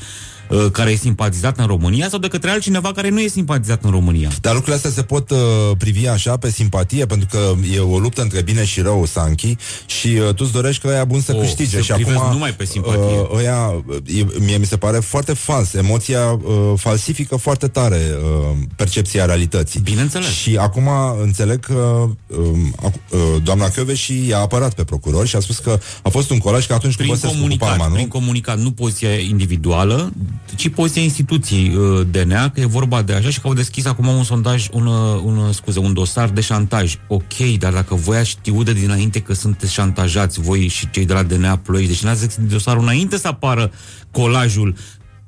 Speaker 16: care e simpatizat în România sau de către altcineva care nu e simpatizat în România.
Speaker 2: Dar lucrurile astea se pot uh, privi așa pe simpatie, pentru că e o luptă între bine și rău, Sanchi, și uh, tu îți dorești că ăia bun să o, câștige. Și acum
Speaker 16: numai pe simpatie.
Speaker 2: Uh, ăia, e, mie mi se pare foarte fals. Emoția uh, falsifică foarte tare uh, percepția realității.
Speaker 16: Bineînțeles.
Speaker 2: Și acum înțeleg că uh, uh, doamna și i-a apărat pe procuror și a spus că a fost un colaj că atunci
Speaker 16: prin cu comunicat, cu Palma, nu? Prin comunicat, nu poziția individuală, ci poziția instituției uh, DNA, că e vorba de așa și că au deschis acum un sondaj, un, uh, un, uh, scuze, un dosar de șantaj. Ok, dar dacă voi ați știut de dinainte că sunteți șantajați, voi și cei de la DNA Ploiești, deci n-ați deschis dosarul înainte să apară colajul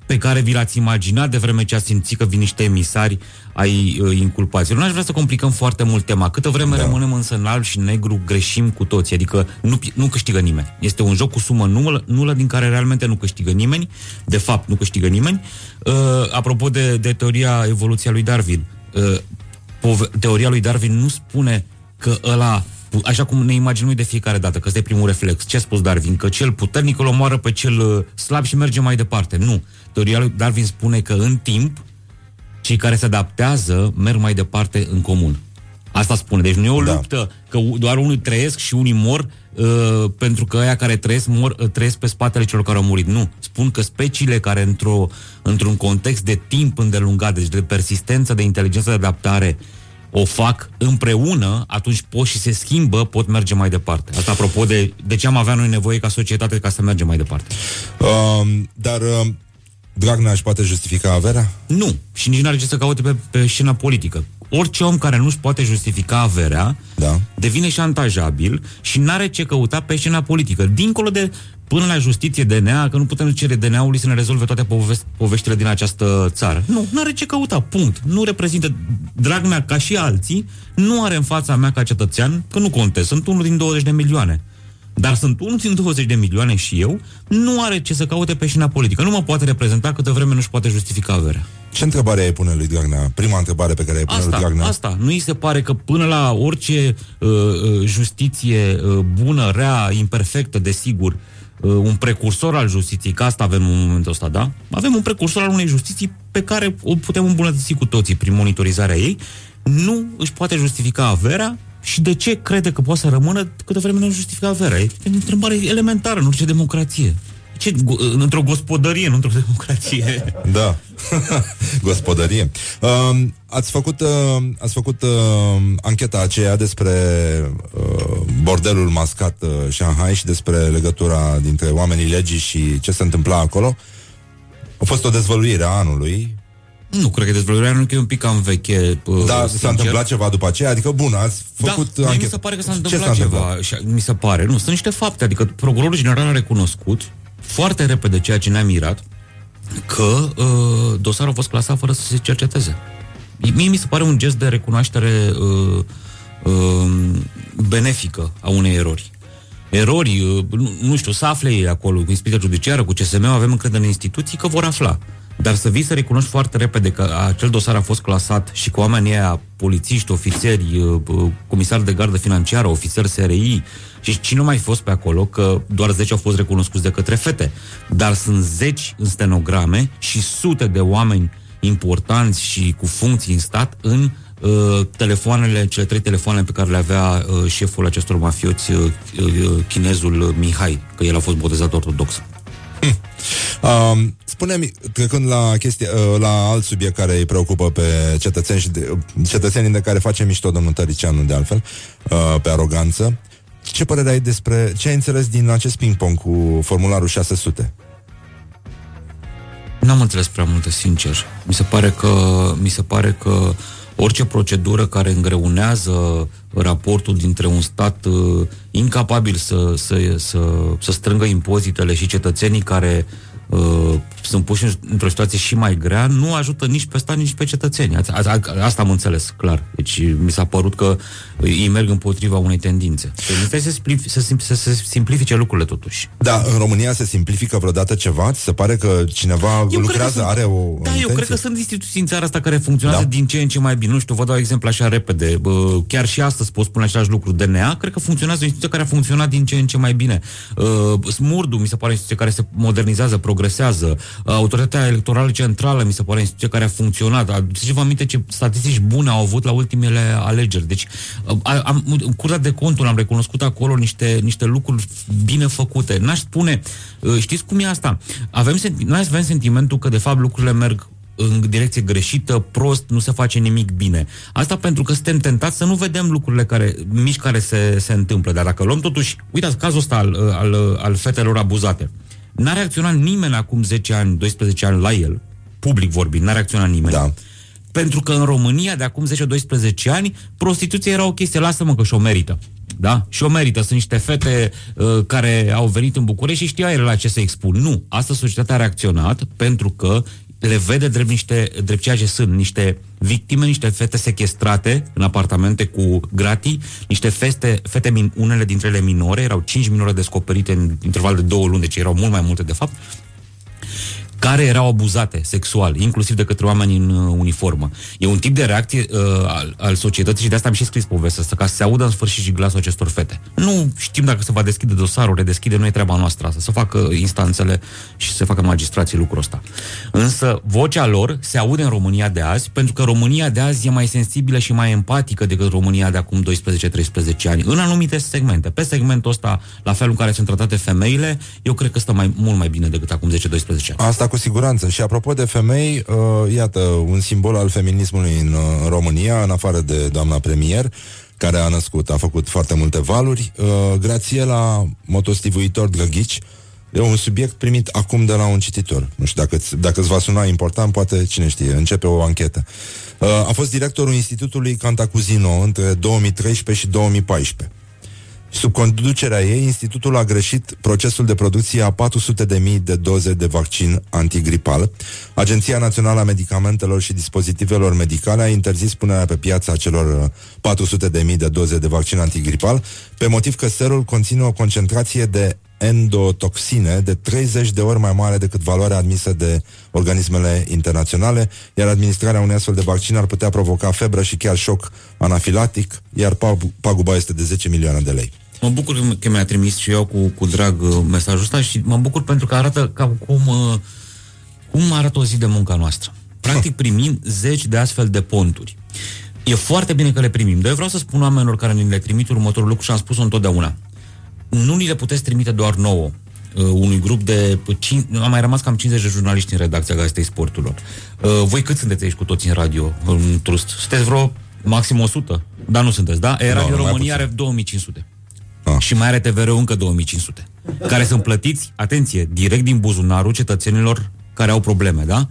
Speaker 16: pe care vi l-ați imaginat de vreme ce ați simțit că vin niște emisari ai uh, inculpațiilor. Nu aș vrea să complicăm foarte mult tema. Câtă vreme da. rămânem însă în alb și negru, greșim cu toții. Adică nu, nu câștigă nimeni. Este un joc cu sumă nulă, nulă din care realmente nu câștigă nimeni. De fapt, nu câștigă nimeni. Uh, apropo de, de teoria evoluției lui Darwin, uh, teoria lui Darwin nu spune că ăla așa cum ne imaginăm de fiecare dată, că este primul reflex. Ce a spus Darwin? Că cel puternic îl omoară pe cel uh, slab și merge mai departe. Nu. Teoria lui Darwin spune că în timp, cei care se adaptează merg mai departe în comun. Asta spune. Deci nu e o da. luptă că doar unii trăiesc și unii mor uh, pentru că aia care trăiesc mor, uh, trăiesc pe spatele celor care au murit. Nu. Spun că speciile care într-o, într-un context de timp îndelungat, deci de persistență, de inteligență de adaptare, o fac împreună, atunci pot și se schimbă, pot merge mai departe. Asta apropo de, de ce am avea noi nevoie ca societate ca să mergem mai departe.
Speaker 2: Uh, dar uh, Dragnea își poate justifica averea?
Speaker 16: Nu. Și nici nu are ce să caute pe, pe scena politică. Orice om care nu-și poate justifica averea
Speaker 2: da.
Speaker 16: devine șantajabil și nu are ce căuta pe scena politică. Dincolo de până la justiție DNA, că nu putem cere DNA-ului să ne rezolve toate povesti, poveștile din această țară. Nu, nu are ce căuta, punct. Nu reprezintă, drag mea, ca și alții, nu are în fața mea ca cetățean, că nu contez, sunt unul din 20 de milioane. Dar sunt unul din 20 de milioane și eu, nu are ce să caute pe șina politică. Nu mă poate reprezenta câtă vreme nu-și poate justifica averea.
Speaker 2: Ce întrebare ai pune lui Dragnea? Prima întrebare pe care ai pune
Speaker 16: asta,
Speaker 2: lui Dragnea.
Speaker 16: Asta, nu îi se pare că până la orice uh, uh justiție uh, bună, rea, imperfectă, desigur, uh, uh, un precursor al justiției, că asta avem în momentul ăsta, da? Avem un precursor al unei justiții pe care o putem îmbunătăți cu toții prin monitorizarea ei, nu își poate justifica averea și de ce crede că poate să rămână câtă vreme nu justifică averea? E o întrebare elementară în orice democrație. Ce, într-o gospodărie, nu într-o democrație.
Speaker 2: Da. gospodărie. Uh, ați făcut, uh, ați făcut uh, ancheta aceea despre uh, bordelul mascat uh, Shanghai și despre legătura dintre oamenii legii și ce se întâmpla acolo. A fost o dezvăluire a anului.
Speaker 16: Nu, cred că dezvăluirea anului că e un pic cam veche.
Speaker 2: Uh, da, s-a întâmplat ceva după aceea? Adică, bun, ați da, făcut
Speaker 16: da,
Speaker 2: anchetă.
Speaker 16: mi se pare că s-a întâmplat, s-a întâmplat ceva. Mi se pare. Nu, sunt niște fapte. Adică procurorul general a recunoscut foarte repede ceea ce ne-a mirat, că uh, dosarul a fost clasat fără să se cerceteze. Mie mi se pare un gest de recunoaștere uh, uh, benefică a unei erori. Erori, uh, nu, nu știu, să afle ei acolo, cu inspecția judiciară, cu CSM, avem încredere în instituții că vor afla. Dar să vii să recunoști foarte repede că acel dosar a fost clasat și că oamenii aia, polițiști, ofițeri, uh, uh, comisari de gardă financiară, ofițeri SRI, și cine nu mai fost pe acolo, că doar 10 au fost recunoscuți de către fete, dar sunt zeci în stenograme și sute de oameni importanți și cu funcții în stat în uh, telefoanele, cele trei telefoane pe care le avea uh, șeful acestor mafioți, uh, uh, chinezul Mihai, că el a fost botezat ortodox.
Speaker 2: Hm. Um, spune-mi, trecând la chestia, uh, la alt subiect care îi preocupă pe cetățeni și de, cetățenii de care face mișto domnul Tăricianu de altfel, uh, pe aroganță, ce părere ai despre ce ai înțeles din acest ping-pong cu formularul 600?
Speaker 16: N-am înțeles prea multe, sincer. Mi se pare că, mi se pare că orice procedură care îngreunează raportul dintre un stat uh, incapabil să, să, să, să strângă impozitele și cetățenii care uh, sunt puși într-o situație și mai grea, nu ajută nici pe stat, nici pe cetățeni. Asta am înțeles, clar. Deci mi s-a părut că ei merg împotriva unei tendințe. Trebuie să, simplifice, să, să se simplifice lucrurile totuși.
Speaker 2: Da, în România se simplifică vreodată ceva? Ți se pare că cineva eu lucrează, sunt, are o
Speaker 16: Da, intenție? eu cred că sunt instituții în țara asta care funcționează da. din ce în ce mai bine. Nu știu, vă dau exemplu așa repede. Chiar și astăzi pot spune același lucru. DNA, cred că funcționează o instituție care a funcționat din ce în ce mai bine. Smurdu, mi se pare o instituție care se modernizează, progresează. Autoritatea Electorală Centrală, mi se pare o instituție care a funcționat. Să vă aminte ce statistici bune au avut la ultimele alegeri. Deci am, în curtea de conturi am recunoscut acolo niște, niște lucruri bine făcute. N-aș spune, uh, știți cum e asta? Avem, noi avem sentimentul că de fapt lucrurile merg în direcție greșită, prost, nu se face nimic bine. Asta pentru că suntem tentați să nu vedem lucrurile care, mici care se, se întâmplă. Dar dacă luăm totuși, uitați, cazul ăsta al, al, al fetelor abuzate. N-a reacționat nimeni acum 10 ani, 12 ani la el, public vorbind, n-a reacționat nimeni.
Speaker 2: Da.
Speaker 16: Pentru că în România, de acum 10-12 ani, prostituția era o chestie, lasă-mă că și-o merită. Da? Și o merită. Sunt niște fete uh, care au venit în București și știau ele la ce să expun. Nu. Asta societatea a reacționat pentru că le vede drept, niște, drept ceea ce sunt, niște victime, niște fete sequestrate în apartamente cu gratii, niște feste, fete, min, unele dintre ele minore, erau cinci minore descoperite în interval de două luni, deci erau mult mai multe de fapt, care erau abuzate sexual, inclusiv de către oameni în uh, uniformă. E un tip de reacție uh, al, al societății și de asta am și scris povestea asta, ca să se audă în sfârșit și glasul acestor fete. Nu știm dacă se va deschide dosarul, redeschide, nu e treaba noastră asta, să facă instanțele și să se facă magistrații lucrul ăsta. Însă vocea lor se aude în România de azi, pentru că România de azi e mai sensibilă și mai empatică decât România de acum 12-13 ani, în anumite segmente. Pe segmentul ăsta, la felul în care sunt tratate femeile, eu cred că stă mai, mult mai bine decât acum 10-12 ani.
Speaker 2: Asta cu siguranță. Și apropo de femei, uh, iată, un simbol al feminismului în uh, România, în afară de doamna premier, care a născut, a făcut foarte multe valuri. Uh, Grațiela, motostivuitor Drăghici, e un subiect primit acum de la un cititor. Nu știu dacă, dacă îți va suna important, poate, cine știe, începe o anchetă. Uh, a fost directorul Institutului Cantacuzino între 2013 și 2014. Sub conducerea ei, institutul a greșit procesul de producție a 400.000 de doze de vaccin antigripal. Agenția Națională a Medicamentelor și Dispozitivelor Medicale a interzis punerea pe piață a celor 400.000 de doze de vaccin antigripal pe motiv că serul conține o concentrație de endotoxine de 30 de ori mai mare decât valoarea admisă de organismele internaționale, iar administrarea unui astfel de vaccin ar putea provoca febră și chiar șoc anafilatic, iar paguba este de 10 milioane de lei.
Speaker 16: Mă bucur că mi-a trimis și eu cu, cu drag uh, mesajul ăsta și mă bucur pentru că arată ca cum, uh, cum arată o zi de munca noastră. Practic primim zeci de astfel de ponturi. E foarte bine că le primim, dar eu vreau să spun oamenilor care ne le trimit următorul lucru și am spus-o întotdeauna nu ni le puteți trimite doar nouă, uh, unui grup de... Cin- am mai rămas cam 50 de jurnaliști în redacția Gazetei Sporturilor. Uh, voi cât sunteți aici cu toți în radio, în trust? Sunteți vreo maxim 100, dar nu sunteți, da? E Radio no, România are 2500. Ah. Și mai are TVR încă 2500. Care sunt plătiți, atenție, direct din buzunarul cetățenilor care au probleme, da?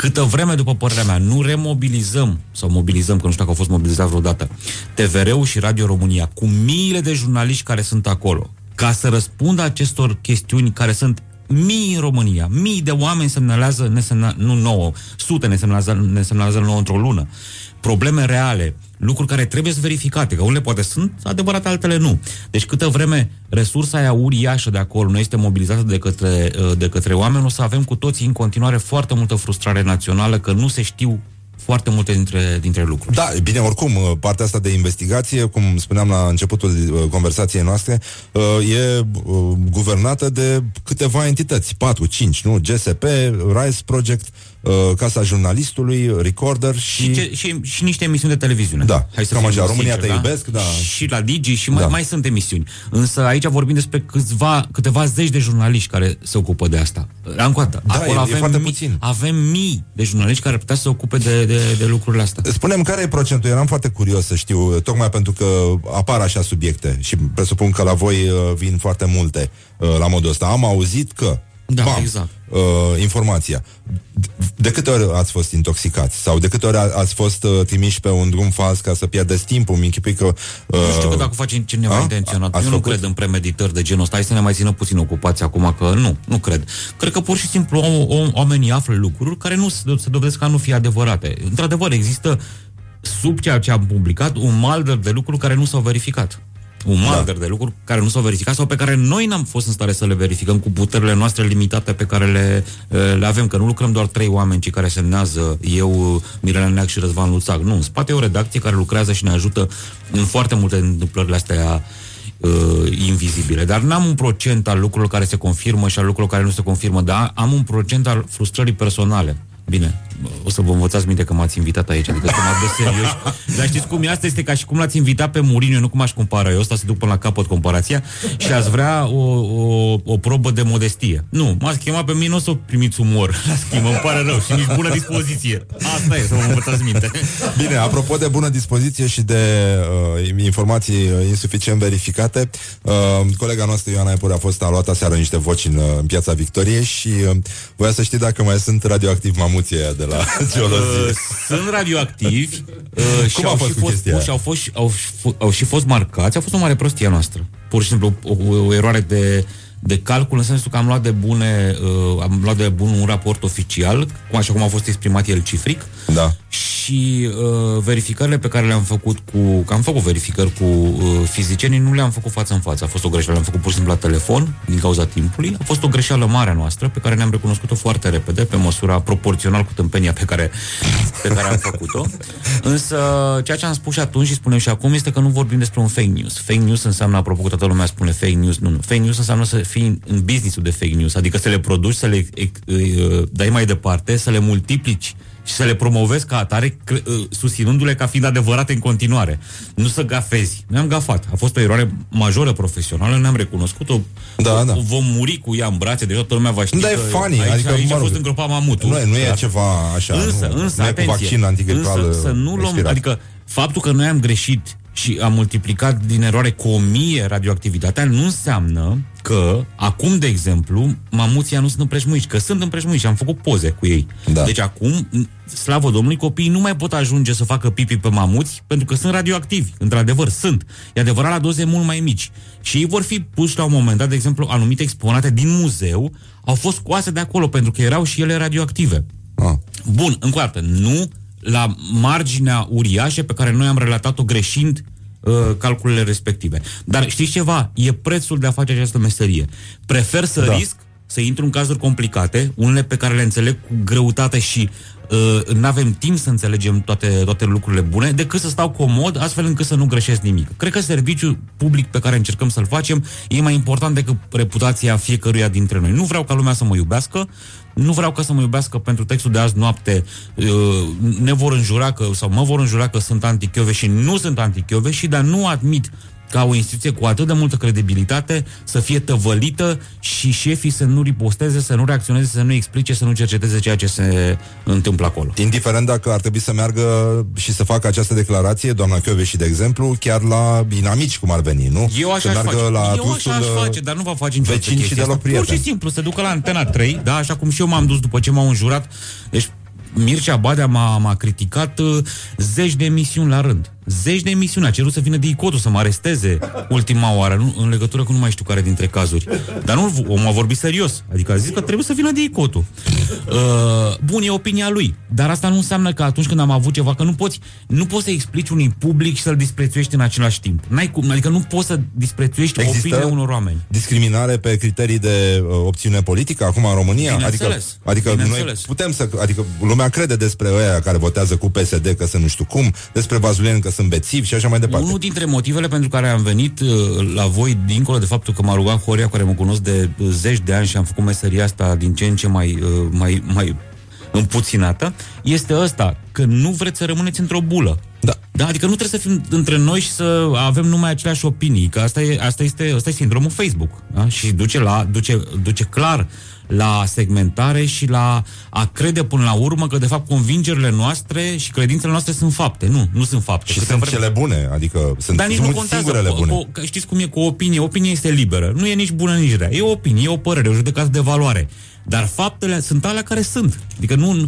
Speaker 16: Câtă vreme, după părerea mea, nu remobilizăm, sau mobilizăm, că nu știu dacă au fost mobilizat vreodată, TVR-ul și Radio România, cu miile de jurnaliști care sunt acolo, ca să răspundă acestor chestiuni care sunt mii în România, mii de oameni semnalează, ne semna, nu nouă, sute ne semnalează, ne semnalează nouă într-o lună, probleme reale, lucruri care trebuie să verificate, că unele poate sunt adevărate, altele nu. Deci câtă vreme resursa aia uriașă de acolo nu este mobilizată de către, uh, de către oameni, o să avem cu toții în continuare foarte multă frustrare națională că nu se știu foarte multe dintre, dintre lucruri.
Speaker 2: Da, bine, oricum, uh, partea asta de investigație, cum spuneam la începutul uh, conversației noastre, e guvernată de câteva entități, 4, 5, nu? GSP, RISE Project, uh, Casa Jurnalistului, Recorder și...
Speaker 16: Și, ce, și, și niște emisiuni de televiziune.
Speaker 2: Da, Hai să cam așa, România sincer, te da? iubesc, da.
Speaker 16: Și la Digi și mai, da. mai sunt emisiuni. Însă aici vorbim despre câțiva, câteva zeci de jurnaliști care se ocupă de asta. Încă da, acolo e, avem, e foarte mii, puțin. avem mii de jurnaliști care putea să se ocupe de, de, de lucrurile astea.
Speaker 2: Spunem care e procentul? Eram foarte curios să știu, tocmai pentru că apar așa subiecte și presupun că la voi uh, vin foarte multe uh, la modul ăsta. Am auzit că
Speaker 16: da, Bam, exact.
Speaker 2: Uh, informația. De câte ori ați fost intoxicați? Sau de câte ori ați fost uh, trimiși pe un drum fals ca să pierdeți timpul? Mi închipui că... Uh,
Speaker 16: nu știu că dacă face cineva a? intenționat. Ați Eu făcut? nu cred în premeditări de genul ăsta. Hai să ne mai țină puțin ocupați acum, că nu, nu cred. Cred că pur și simplu o, o, oamenii află lucruri care nu se, se dovedesc ca nu fi adevărate. Într-adevăr, există sub ceea ce am publicat un malder de lucruri care nu s-au verificat un marder da. de lucruri care nu s-au verificat sau pe care noi n-am fost în stare să le verificăm cu puterile noastre limitate pe care le, eh, le avem, că nu lucrăm doar trei oameni, ci care semnează eu, Mirela Neac și Răzvan Luțac. Nu, în spate e o redacție care lucrează și ne ajută în foarte multe întâmplările astea uh, invizibile. Dar n-am un procent al lucrurilor care se confirmă și al lucrurilor care nu se confirmă, dar am un procent al frustrării personale. Bine, o să vă învățați minte că m-ați invitat aici, adică sunt de serios. Dar știți cum e? Asta este ca și cum l-ați invitat pe Mourinho, nu cum aș compara eu, ăsta să duc până la capăt comparația și ați vrea o, o, o probă de modestie. Nu, m-ați chemat pe mine, nu o să primiți umor. La schimb, îmi pare rău și nici bună dispoziție. Asta e, să mă învățați minte.
Speaker 2: Bine, apropo de bună dispoziție și de uh, informații uh, insuficient verificate, uh, colega noastră Ioana Epure a fost a luat aseară niște voci în, uh, în piața Victoriei și uh, voia să știi dacă mai sunt radioactiv mamuții aia de la geologie.
Speaker 16: Uh, sunt radioactivi uh, și
Speaker 2: Cum a
Speaker 16: au
Speaker 2: fost
Speaker 16: și
Speaker 2: cu
Speaker 16: fost
Speaker 2: chestia
Speaker 16: puși,
Speaker 2: aia?
Speaker 16: au, fost, au, f- au și fost marcați, a fost o mare prostie a noastră. Pur și simplu o, o, o eroare de, de calcul în sensul că am luat de bune uh, am luat de bun un raport oficial, cum așa cum a fost exprimat el cifric,
Speaker 2: da.
Speaker 16: Și uh, verificările pe care le-am făcut cu... Că am făcut verificări cu uh, fizicienii, nu le-am făcut față în față. A fost o greșeală, le-am făcut pur și simplu la telefon, din cauza timpului. A fost o greșeală mare a noastră, pe care ne-am recunoscut-o foarte repede, pe măsura proporțional cu tâmpenia pe care, pe care am făcut-o. Însă, ceea ce am spus și atunci și spunem și acum este că nu vorbim despre un fake news. Fake news înseamnă, apropo că toată lumea spune fake news, nu, nu. Fake news înseamnă să fii în business-ul de fake news, adică să le produci, să le uh, dai mai departe, să le multiplici și să le promovezi ca atare, cre- uh, susținându-le ca fiind adevărate în continuare. Nu să gafezi. Ne-am gafat. A fost o eroare majoră profesională, ne-am recunoscut-o.
Speaker 2: Da, da.
Speaker 16: Vom muri cu ea în brațe, deja toată lumea va ști
Speaker 2: Dar e
Speaker 16: că
Speaker 2: funny,
Speaker 16: aici,
Speaker 2: adică,
Speaker 16: aici
Speaker 2: mă
Speaker 16: a
Speaker 2: rog,
Speaker 16: fost îngropat mamutul.
Speaker 2: Nu, e- nu e
Speaker 16: Clar.
Speaker 2: ceva așa,
Speaker 16: Însă,
Speaker 2: nu-
Speaker 16: însă,
Speaker 2: nu e cu
Speaker 16: atenție,
Speaker 2: vaccin antigripal,
Speaker 16: însă, să nu luăm,
Speaker 2: expirat.
Speaker 16: adică faptul că noi am greșit și am multiplicat din eroare cu o mie radioactivitatea nu înseamnă că acum, de exemplu, mamuția nu sunt împrejmuiți, că sunt împrejmuiți și am făcut poze cu ei.
Speaker 2: Da.
Speaker 16: Deci acum, slavă Domnului, copiii nu mai pot ajunge să facă pipi pe mamuți pentru că sunt radioactivi. Într-adevăr, sunt. E adevărat la doze mult mai mici. Și ei vor fi puși la un moment dat, de exemplu, anumite exponate din muzeu au fost scoase de acolo pentru că erau și ele radioactive.
Speaker 2: Ah.
Speaker 16: Bun, încă o dată, nu la marginea uriașă pe care noi am relatat-o greșind uh, calculele respective. Dar știți ceva? E prețul de a face această meserie. Prefer să
Speaker 2: Da.
Speaker 16: risc să intru în cazuri complicate, unele pe care le înțeleg cu greutate și uh, nu avem timp să înțelegem toate, toate lucrurile bune, decât să stau comod, astfel încât să nu greșesc nimic. Cred că serviciul public pe care încercăm să-l facem e mai important decât reputația fiecăruia dintre noi. Nu vreau ca lumea să mă iubească, nu vreau ca să mă iubească pentru textul de azi noapte, uh, ne vor înjura că, sau mă vor înjura că sunt antichiove și nu sunt antichiove și dar nu admit ca o instituție cu atât de multă credibilitate să fie tăvălită și șefii să nu riposteze, să nu reacționeze, să nu explice, să nu cerceteze ceea ce se întâmplă acolo.
Speaker 2: Indiferent dacă ar trebui să meargă și să facă această declarație, doamna și de exemplu, chiar la inamici, cum ar veni, nu?
Speaker 16: Eu așa
Speaker 2: să
Speaker 16: aș
Speaker 2: meargă
Speaker 16: face.
Speaker 2: la
Speaker 16: eu așa aș
Speaker 2: trustul,
Speaker 16: face, dar nu va face niciodată
Speaker 2: vecini și
Speaker 16: chestia
Speaker 2: deloc
Speaker 16: asta. Pur și
Speaker 2: prieteni.
Speaker 16: simplu, să ducă la Antena 3, da, așa cum și eu m-am dus după ce m-au înjurat. Deci Mircea Badea m-a, m-a criticat uh, zeci de emisiuni la rând. Zeci de emisiuni. A cerut să vină Dicotul să mă aresteze ultima oară, nu, în legătură cu nu mai știu care dintre cazuri. Dar nu, omul a vorbit serios. Adică a zis că trebuie să vină Dicotul. Uh, bun, e opinia lui. Dar asta nu înseamnă că atunci când am avut ceva, că nu poți, nu poți să explici unui public și să-l disprețuiești în același timp. N-ai cum, adică nu poți să disprețuiești
Speaker 2: Există
Speaker 16: opiniile unor oameni.
Speaker 2: discriminare pe criterii de uh, opțiune politică acum în România? Adică,
Speaker 16: Bineînțeles.
Speaker 2: adică noi
Speaker 16: Bineînțeles.
Speaker 2: putem să... Adică lumea crede despre ăia care votează cu PSD că sunt nu știu cum, despre vazulieni că sunt bețivi și așa mai departe.
Speaker 16: Unul dintre motivele pentru care am venit uh, la voi, dincolo de faptul că m-a rugat Horia, care mă cunosc de uh, zeci de ani și am făcut meseria asta din ce în ce mai, uh, mai, mai împuținată, este ăsta, că nu vreți să rămâneți într-o bulă.
Speaker 2: Da.
Speaker 16: da. Adică nu trebuie să fim între noi și să avem numai aceleași opinii, că asta, e, asta, este, asta e sindromul Facebook. Da? Și duce, la, duce, duce clar la segmentare și la a crede până la urmă că de fapt convingerile noastre și credințele noastre sunt fapte. Nu, nu sunt fapte.
Speaker 2: Și
Speaker 16: Câte
Speaker 2: sunt
Speaker 16: vreme-
Speaker 2: cele bune, adică sunt,
Speaker 16: dar nici
Speaker 2: sunt
Speaker 16: nu
Speaker 2: mult
Speaker 16: contează.
Speaker 2: singurele
Speaker 16: O,
Speaker 2: bune.
Speaker 16: o, că știți cum e cu o opinie? Opinia este liberă. Nu e nici bună, nici rea. E o opinie, e o părere, o judecată de valoare. Dar faptele sunt alea care sunt. Adică nu,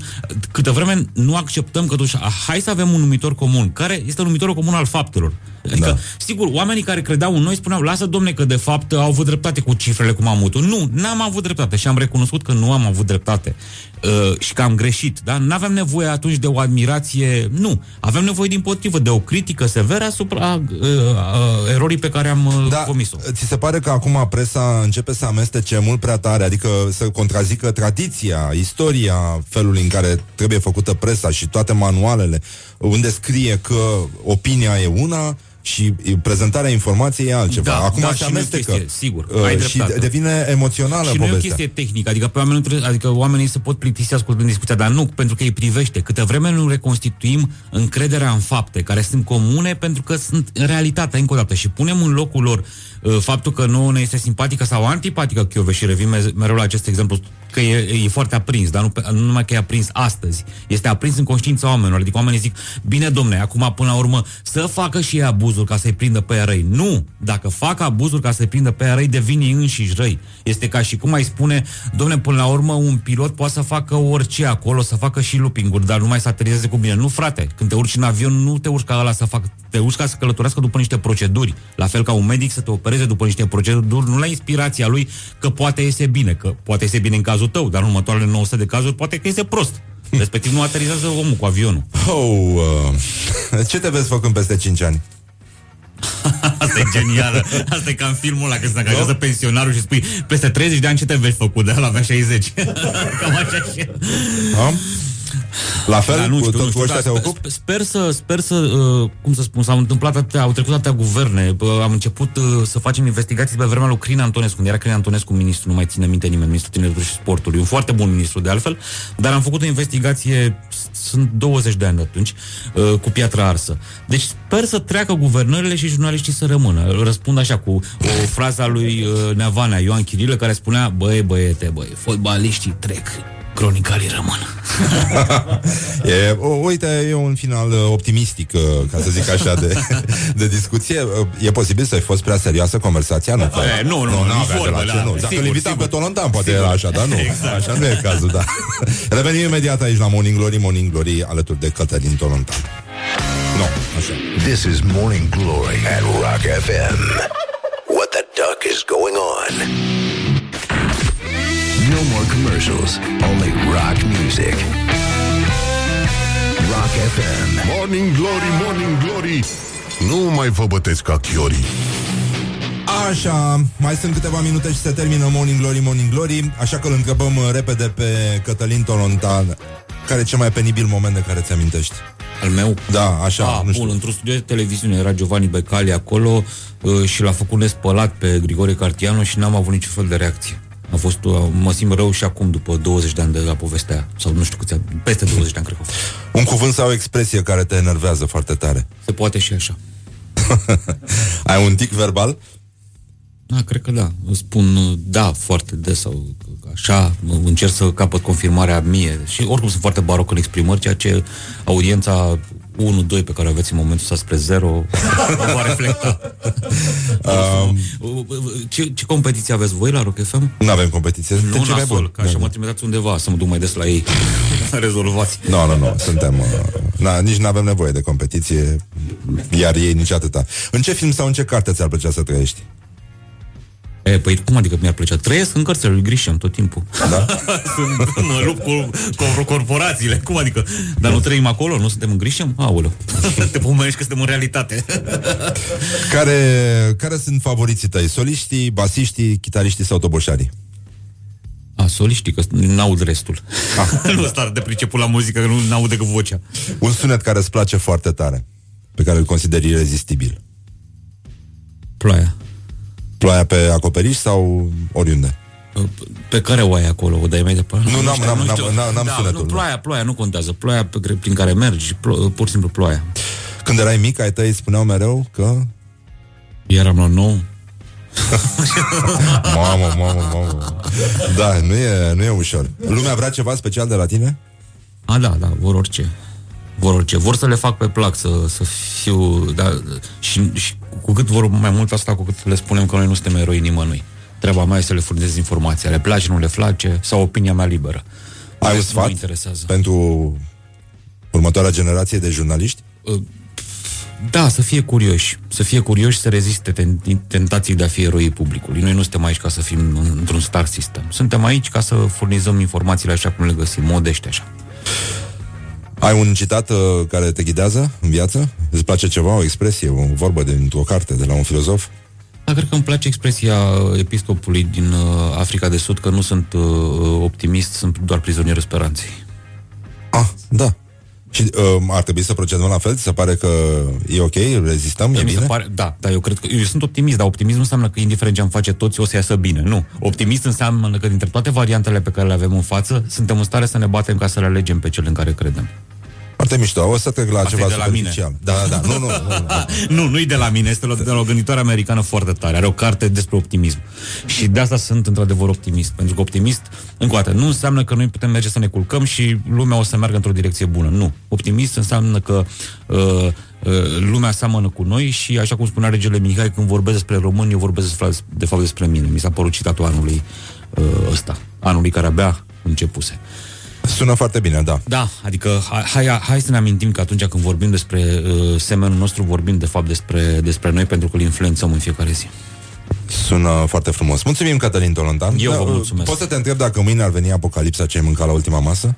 Speaker 16: câtă vreme nu acceptăm că totuși, a, hai să avem un numitor comun. Care este numitorul comun al faptelor? Adică, da. sigur, oamenii care credeau în noi spuneau, lasă domne că de fapt au avut dreptate cu cifrele cu mamutul. Nu, n-am avut dreptate și am recunoscut că nu am avut dreptate. Uh, și că am greșit, da? Nu avem nevoie atunci de o admirație, nu. Avem nevoie din potrivă de o critică severă asupra uh, uh, erorii pe care am uh,
Speaker 2: Da,
Speaker 16: comis-o.
Speaker 2: ți se pare că acum presa începe să amestece mult prea tare, adică să contrazică tradiția, istoria felului în care trebuie făcută presa și toate manualele, unde scrie că opinia e una și prezentarea informației e altceva.
Speaker 16: Da,
Speaker 2: acum
Speaker 16: da,
Speaker 2: se
Speaker 16: și nu e o
Speaker 2: amestecă.
Speaker 16: chestie, sigur,
Speaker 2: uh,
Speaker 16: ai
Speaker 2: și
Speaker 16: dreptate.
Speaker 2: devine emoțională
Speaker 16: Și nu e o
Speaker 2: povestea.
Speaker 16: chestie tehnică, adică pe oameni nu trebuie, adică oamenii se pot plictisi ascultând discuția, dar nu, pentru că îi privește. Câte vreme nu reconstituim încrederea în fapte, care sunt comune pentru că sunt în realitate, încă o dată, și punem în locul lor uh, faptul că nouă ne este simpatică sau antipatică Chiove și revin me- mereu la acest exemplu că e, e foarte aprins, dar nu, pe- nu numai că e aprins astăzi, este aprins în conștiința oamenilor. Adică oamenii zic, bine domne, acum până la urmă să facă și ei abuzul ca să-i prindă pe ea răi. Nu! Dacă fac abuzul ca să-i prindă pe ea răi, devin ei înșiși răi. Este ca și cum ai spune, domne, până la urmă un pilot poate să facă orice acolo, să facă și looping-uri, dar numai să aterizeze cu bine. Nu, frate, când te urci în avion, nu te urci ca ăla să facă, te urci ca să călătorească după niște proceduri. La fel ca un medic să te opereze după niște proceduri, nu la inspirația lui că poate iese bine, că poate iese bine în cazul tău, dar în următoarele 900 de cazuri poate că iese prost. Respectiv nu aterizează omul cu avionul.
Speaker 2: Oh, uh, ce te vezi făcând peste 5 ani?
Speaker 16: Asta e genială. Asta e ca în filmul ăla când se angajează pensionarul și spui peste 30 de ani ce te vezi făcut? De ăla avea 60. Cam așa și...
Speaker 2: Am? La fel?
Speaker 16: Da, nu
Speaker 2: cu
Speaker 16: știu,
Speaker 2: tot
Speaker 16: nu
Speaker 2: cu
Speaker 16: știu,
Speaker 2: ăștia
Speaker 16: da,
Speaker 2: te
Speaker 16: sper,
Speaker 2: ocupi?
Speaker 16: sper să, sper să, uh, cum să spun, s-au întâmplat atâtea, au trecut atâtea guverne, uh, am început uh, să facem investigații pe vremea lui Crin Antonescu, când era Crin Antonescu ministru, nu mai ține minte nimeni, ministrul tineretului și sportului, un foarte bun ministru de altfel, dar am făcut o investigație, s- sunt 20 de ani de atunci, uh, cu piatra arsă. Deci sper să treacă guvernările și jurnaliștii să rămână. Răspund așa cu o frază a lui uh, Neavanea, Ioan Chirilă, care spunea, băi, băiete, băi, fotbaliștii trec, cronicalii rămân.
Speaker 2: E, o, uite, e un final uh, optimistic, uh, ca să zic așa, de, de discuție. Uh, E posibil să-i fost prea serioasă conversația? Nu,
Speaker 16: E, nu, nu,
Speaker 2: nu,
Speaker 16: nici
Speaker 2: avea de
Speaker 16: vorbă,
Speaker 2: la
Speaker 16: da.
Speaker 2: ce, nu. Dacă
Speaker 16: Sigur,
Speaker 2: îl invitam
Speaker 16: sigur.
Speaker 2: pe Tolontan, poate
Speaker 16: Sigur.
Speaker 2: era așa, dar nu.
Speaker 16: Exact.
Speaker 2: Așa nu e cazul, da. Revenim imediat aici la Morning Glory, Morning Glory, alături de Cătălin Tolontan. Nu, așa.
Speaker 1: This is Morning Glory at Rock FM. What the duck is going on? No more commercials, only rock music. Rock FM.
Speaker 4: Morning Glory, Morning Glory Nu mai vă bătesc ca chiorii
Speaker 2: Așa, mai sunt câteva minute și se termină Morning Glory, Morning Glory Așa că îl întrebăm uh, repede pe Cătălin Tolontan Care e cel mai penibil moment de care ți-amintești?
Speaker 16: Al meu?
Speaker 2: Da, așa,
Speaker 16: A,
Speaker 2: nu știu
Speaker 16: bun, într-un studio de televiziune era Giovanni Becali acolo uh, și l-a făcut nespălat pe Grigore Cartianu și n-am avut niciun fel de reacție. A fost, uh, mă simt rău și acum, după 20 de ani de la povestea aia. Sau nu știu câți ani, peste 20 de ani, cred că a fost.
Speaker 2: Un cuvânt sau o expresie care te enervează foarte tare
Speaker 16: Se poate și așa.
Speaker 2: Ai un tic verbal?
Speaker 16: Da, cred că da. Îmi Spun uh, da foarte des sau așa, mă- încerc să capăt confirmarea mie. Și oricum sunt foarte baroc în exprimări, ceea ce audiența 1-2 pe care o aveți în momentul ăsta spre 0 o va reflecta.
Speaker 2: Um,
Speaker 16: ce, ce competiție aveți voi la Rock FM?
Speaker 2: Nu avem competiție, suntem
Speaker 16: Nu
Speaker 2: cei mai
Speaker 16: nasol,
Speaker 2: buni
Speaker 16: că așa mă trimiteați undeva să mă duc mai des la ei. Rezolvați.
Speaker 2: Nu, nu, nu, suntem uh, na, Nici nu avem nevoie de competiție Iar ei nici atâta În ce film sau în ce carte ți-ar plăcea să trăiești?
Speaker 16: E, păi cum adică mi-ar plăcea? Trăiesc în cărțile lui Grisham tot timpul.
Speaker 2: Da?
Speaker 16: Sunt, mă lupt cu, cu corporațiile. Cum adică? Dar nu trăim acolo? Nu suntem în Grisham? Aoleu. Te pomenești că suntem în realitate.
Speaker 2: Care, care sunt favoriții tăi? Soliștii, basiștii, chitariștii sau toboșarii?
Speaker 16: A, soliștii, că n-aud restul. Ah. nu stau de priceput la muzică, că nu n-aud decât vocea.
Speaker 2: Un sunet care îți place foarte tare Pe care îl consideri irezistibil
Speaker 16: Ploaia.
Speaker 2: Ploaia pe acoperiș sau oriunde?
Speaker 16: Pe care o ai acolo? O dai mai departe?
Speaker 2: Nu, n-am-
Speaker 16: știu,
Speaker 2: n-am-
Speaker 16: nu
Speaker 2: n-am-
Speaker 16: știu.
Speaker 2: n-am- n-am
Speaker 16: da,
Speaker 2: sunetul,
Speaker 16: Nu,
Speaker 2: nu.
Speaker 16: ploaia, ploaia nu contează. Ploaia pe, care- prin care mergi, plo, pur și simplu ploaia.
Speaker 2: Când erai mic, ai tăi spuneau mereu că...
Speaker 16: Eram la nou.
Speaker 2: Mamă, mamă, mamă Da, nu e, nu e ușor Lumea vrea ceva special de la tine?
Speaker 16: A, da, da, vor orice. Vor orice. Vor să le fac pe plac, să, să fiu... Da, și, și cu cât vor mai mult asta, cu cât le spunem că noi nu suntem eroi nimănui. Treaba mea e să le furnizez informația. Le place, nu le place, sau opinia mea liberă.
Speaker 2: Ai un
Speaker 16: Nu
Speaker 2: sfat
Speaker 16: mă interesează.
Speaker 2: pentru următoarea generație de jurnaliști?
Speaker 16: Da, să fie curioși. Să fie curioși să reziste ten- tentației de a fi eroii publicului. Noi nu suntem aici ca să fim în- într-un star system. Suntem aici ca să furnizăm informațiile așa cum le găsim, modește așa.
Speaker 2: Ai un citat uh, care te ghidează în viață? Îți place ceva, o expresie, o vorbă dintr-o carte de la un filozof?
Speaker 16: Da, cred că îmi place expresia episcopului din uh, Africa de Sud că nu sunt uh, optimist, sunt doar prizonierul speranței.
Speaker 2: Ah, da. Și uh, ar trebui să procedăm la fel? Ți se pare că e ok, rezistăm, e
Speaker 16: Mi se
Speaker 2: bine?
Speaker 16: pare, da, da, eu cred că eu sunt optimist, dar optimism nu înseamnă că indiferent ce am face toți o să iasă bine. Nu. Optimist înseamnă că dintre toate variantele pe care le avem în față, suntem în stare să ne batem ca să le alegem pe cele în care credem.
Speaker 2: Foarte mișto. O să trec la
Speaker 16: Asta
Speaker 2: ceva
Speaker 16: e de la mine.
Speaker 2: superficial. Da, da, da. Nu, nu, nu, nu.
Speaker 16: nu, nu-i de la mine, este de la o gânditoare americană foarte tare. Are o carte despre optimism. Și de asta sunt într-adevăr optimist. Pentru că optimist, încă o dată, nu înseamnă că noi putem merge să ne culcăm și lumea o să meargă într-o direcție bună. Nu. Optimist înseamnă că uh, uh, lumea seamănă cu noi și, așa cum spunea regele Mihai, când vorbesc despre români, eu vorbesc despre, de fapt despre mine. Mi s-a părut citatul anului uh, ăsta. Anului care abia începuse.
Speaker 2: Sună foarte bine, da.
Speaker 16: Da, adică hai, hai, hai să ne amintim că atunci când vorbim despre uh, semenul nostru, vorbim de fapt despre, despre noi pentru că îl influențăm în fiecare zi.
Speaker 2: Sună foarte frumos. Mulțumim, Cătălin Tolontan.
Speaker 16: Eu vă
Speaker 2: Da,
Speaker 16: mulțumesc.
Speaker 2: Poți să te întreb dacă mâine ar veni apocalipsa ce ai mâncat la ultima masă?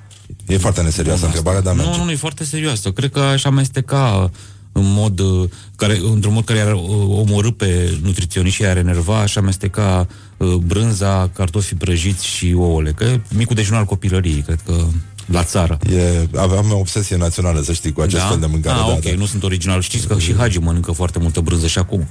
Speaker 2: E foarte neserioasă întrebarea, dar merge.
Speaker 16: Nu, nu, nu, e foarte serioasă. Cred că aș amesteca în mod, uh, care, într-un mod care ar uh, omorâ pe nutriționiști și ar enerva, aș amesteca uh, brânza, cartofi prăjiți și ouăle. Că e micul dejun al copilăriei, cred că la țară.
Speaker 2: E, aveam o obsesie națională, să știi, cu acest fel de mâncare.
Speaker 16: Ah,
Speaker 2: da,
Speaker 16: ok,
Speaker 2: da.
Speaker 16: nu sunt original. Știți că și Hagi mănâncă foarte multă brânză și acum.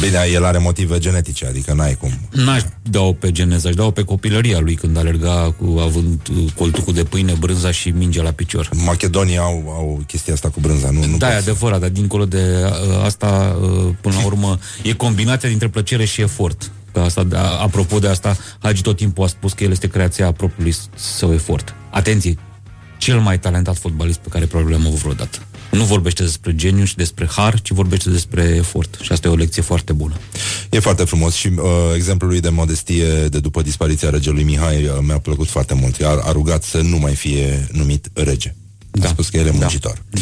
Speaker 2: Bine, el are motive genetice, adică n-ai cum.
Speaker 16: N-aș da-o pe geneză, aș da-o pe copilăria lui când alerga cu, având uh, coltucul de pâine, brânza și mingea la picior.
Speaker 2: Macedonia au, au chestia asta cu brânza, nu? nu
Speaker 16: Da, e
Speaker 2: poți.
Speaker 16: adevărat, dar dincolo de uh, asta, uh, până la urmă, e combinația dintre plăcere și efort. Că asta, da, apropo de asta, Hagi tot timpul a spus că el este creația propriului său efort. Atenție, cel mai talentat fotbalist pe care probabil l-am avut vreodată. Nu vorbește despre geniu și despre har, ci vorbește despre efort. Și asta e o lecție foarte bună.
Speaker 2: E foarte frumos și uh, exemplul lui de modestie de după dispariția regelui Mihai uh, mi-a plăcut foarte mult. A, a rugat să nu mai fie numit rege. Da. A spus că el e muncitor. Da.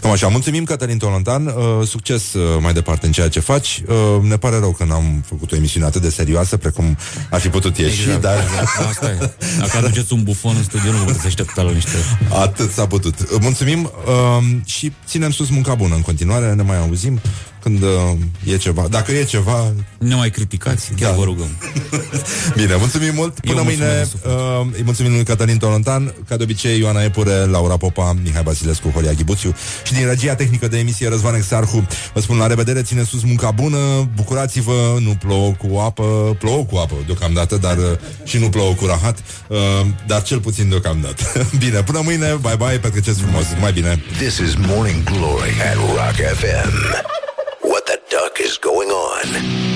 Speaker 2: Cam așa. Mulțumim, Cătălin Tolontan. Uh, succes uh, mai departe în ceea ce faci. Uh, ne pare rău că n-am făcut o emisiune atât de serioasă precum ar fi putut ieși,
Speaker 16: Exact,
Speaker 2: dar...
Speaker 16: exact. Asta e. Dacă aduceți un bufon în studio, nu vă puteți aștepta la niște...
Speaker 2: Atât s-a putut. Uh, Mulțumim uh, și ținem sus munca bună în continuare. Ne mai auzim când uh, e ceva. Dacă e ceva...
Speaker 16: Ne mai criticați, chiar
Speaker 2: Da.
Speaker 16: vă rugăm.
Speaker 2: Bine, mulțumim mult. Până
Speaker 16: Eu
Speaker 2: mâine
Speaker 16: mulțumesc
Speaker 2: uh, îi mulțumim lui Cătălin Tolontan, ca de obicei Ioana Epure, Laura Popa, Mihai Basilescu, Horia Ghibuțiu și din regia tehnică de emisie Răzvan Exarhu. Vă spun la revedere, ține sus munca bună, bucurați-vă, nu plouă cu apă, plouă cu apă deocamdată, dar uh, și nu plouă cu rahat, uh, dar cel puțin deocamdată. bine, până mâine, bye bye, petreceți frumos, mai bine.
Speaker 1: This is Morning Glory at Rock FM. What the duck is going on?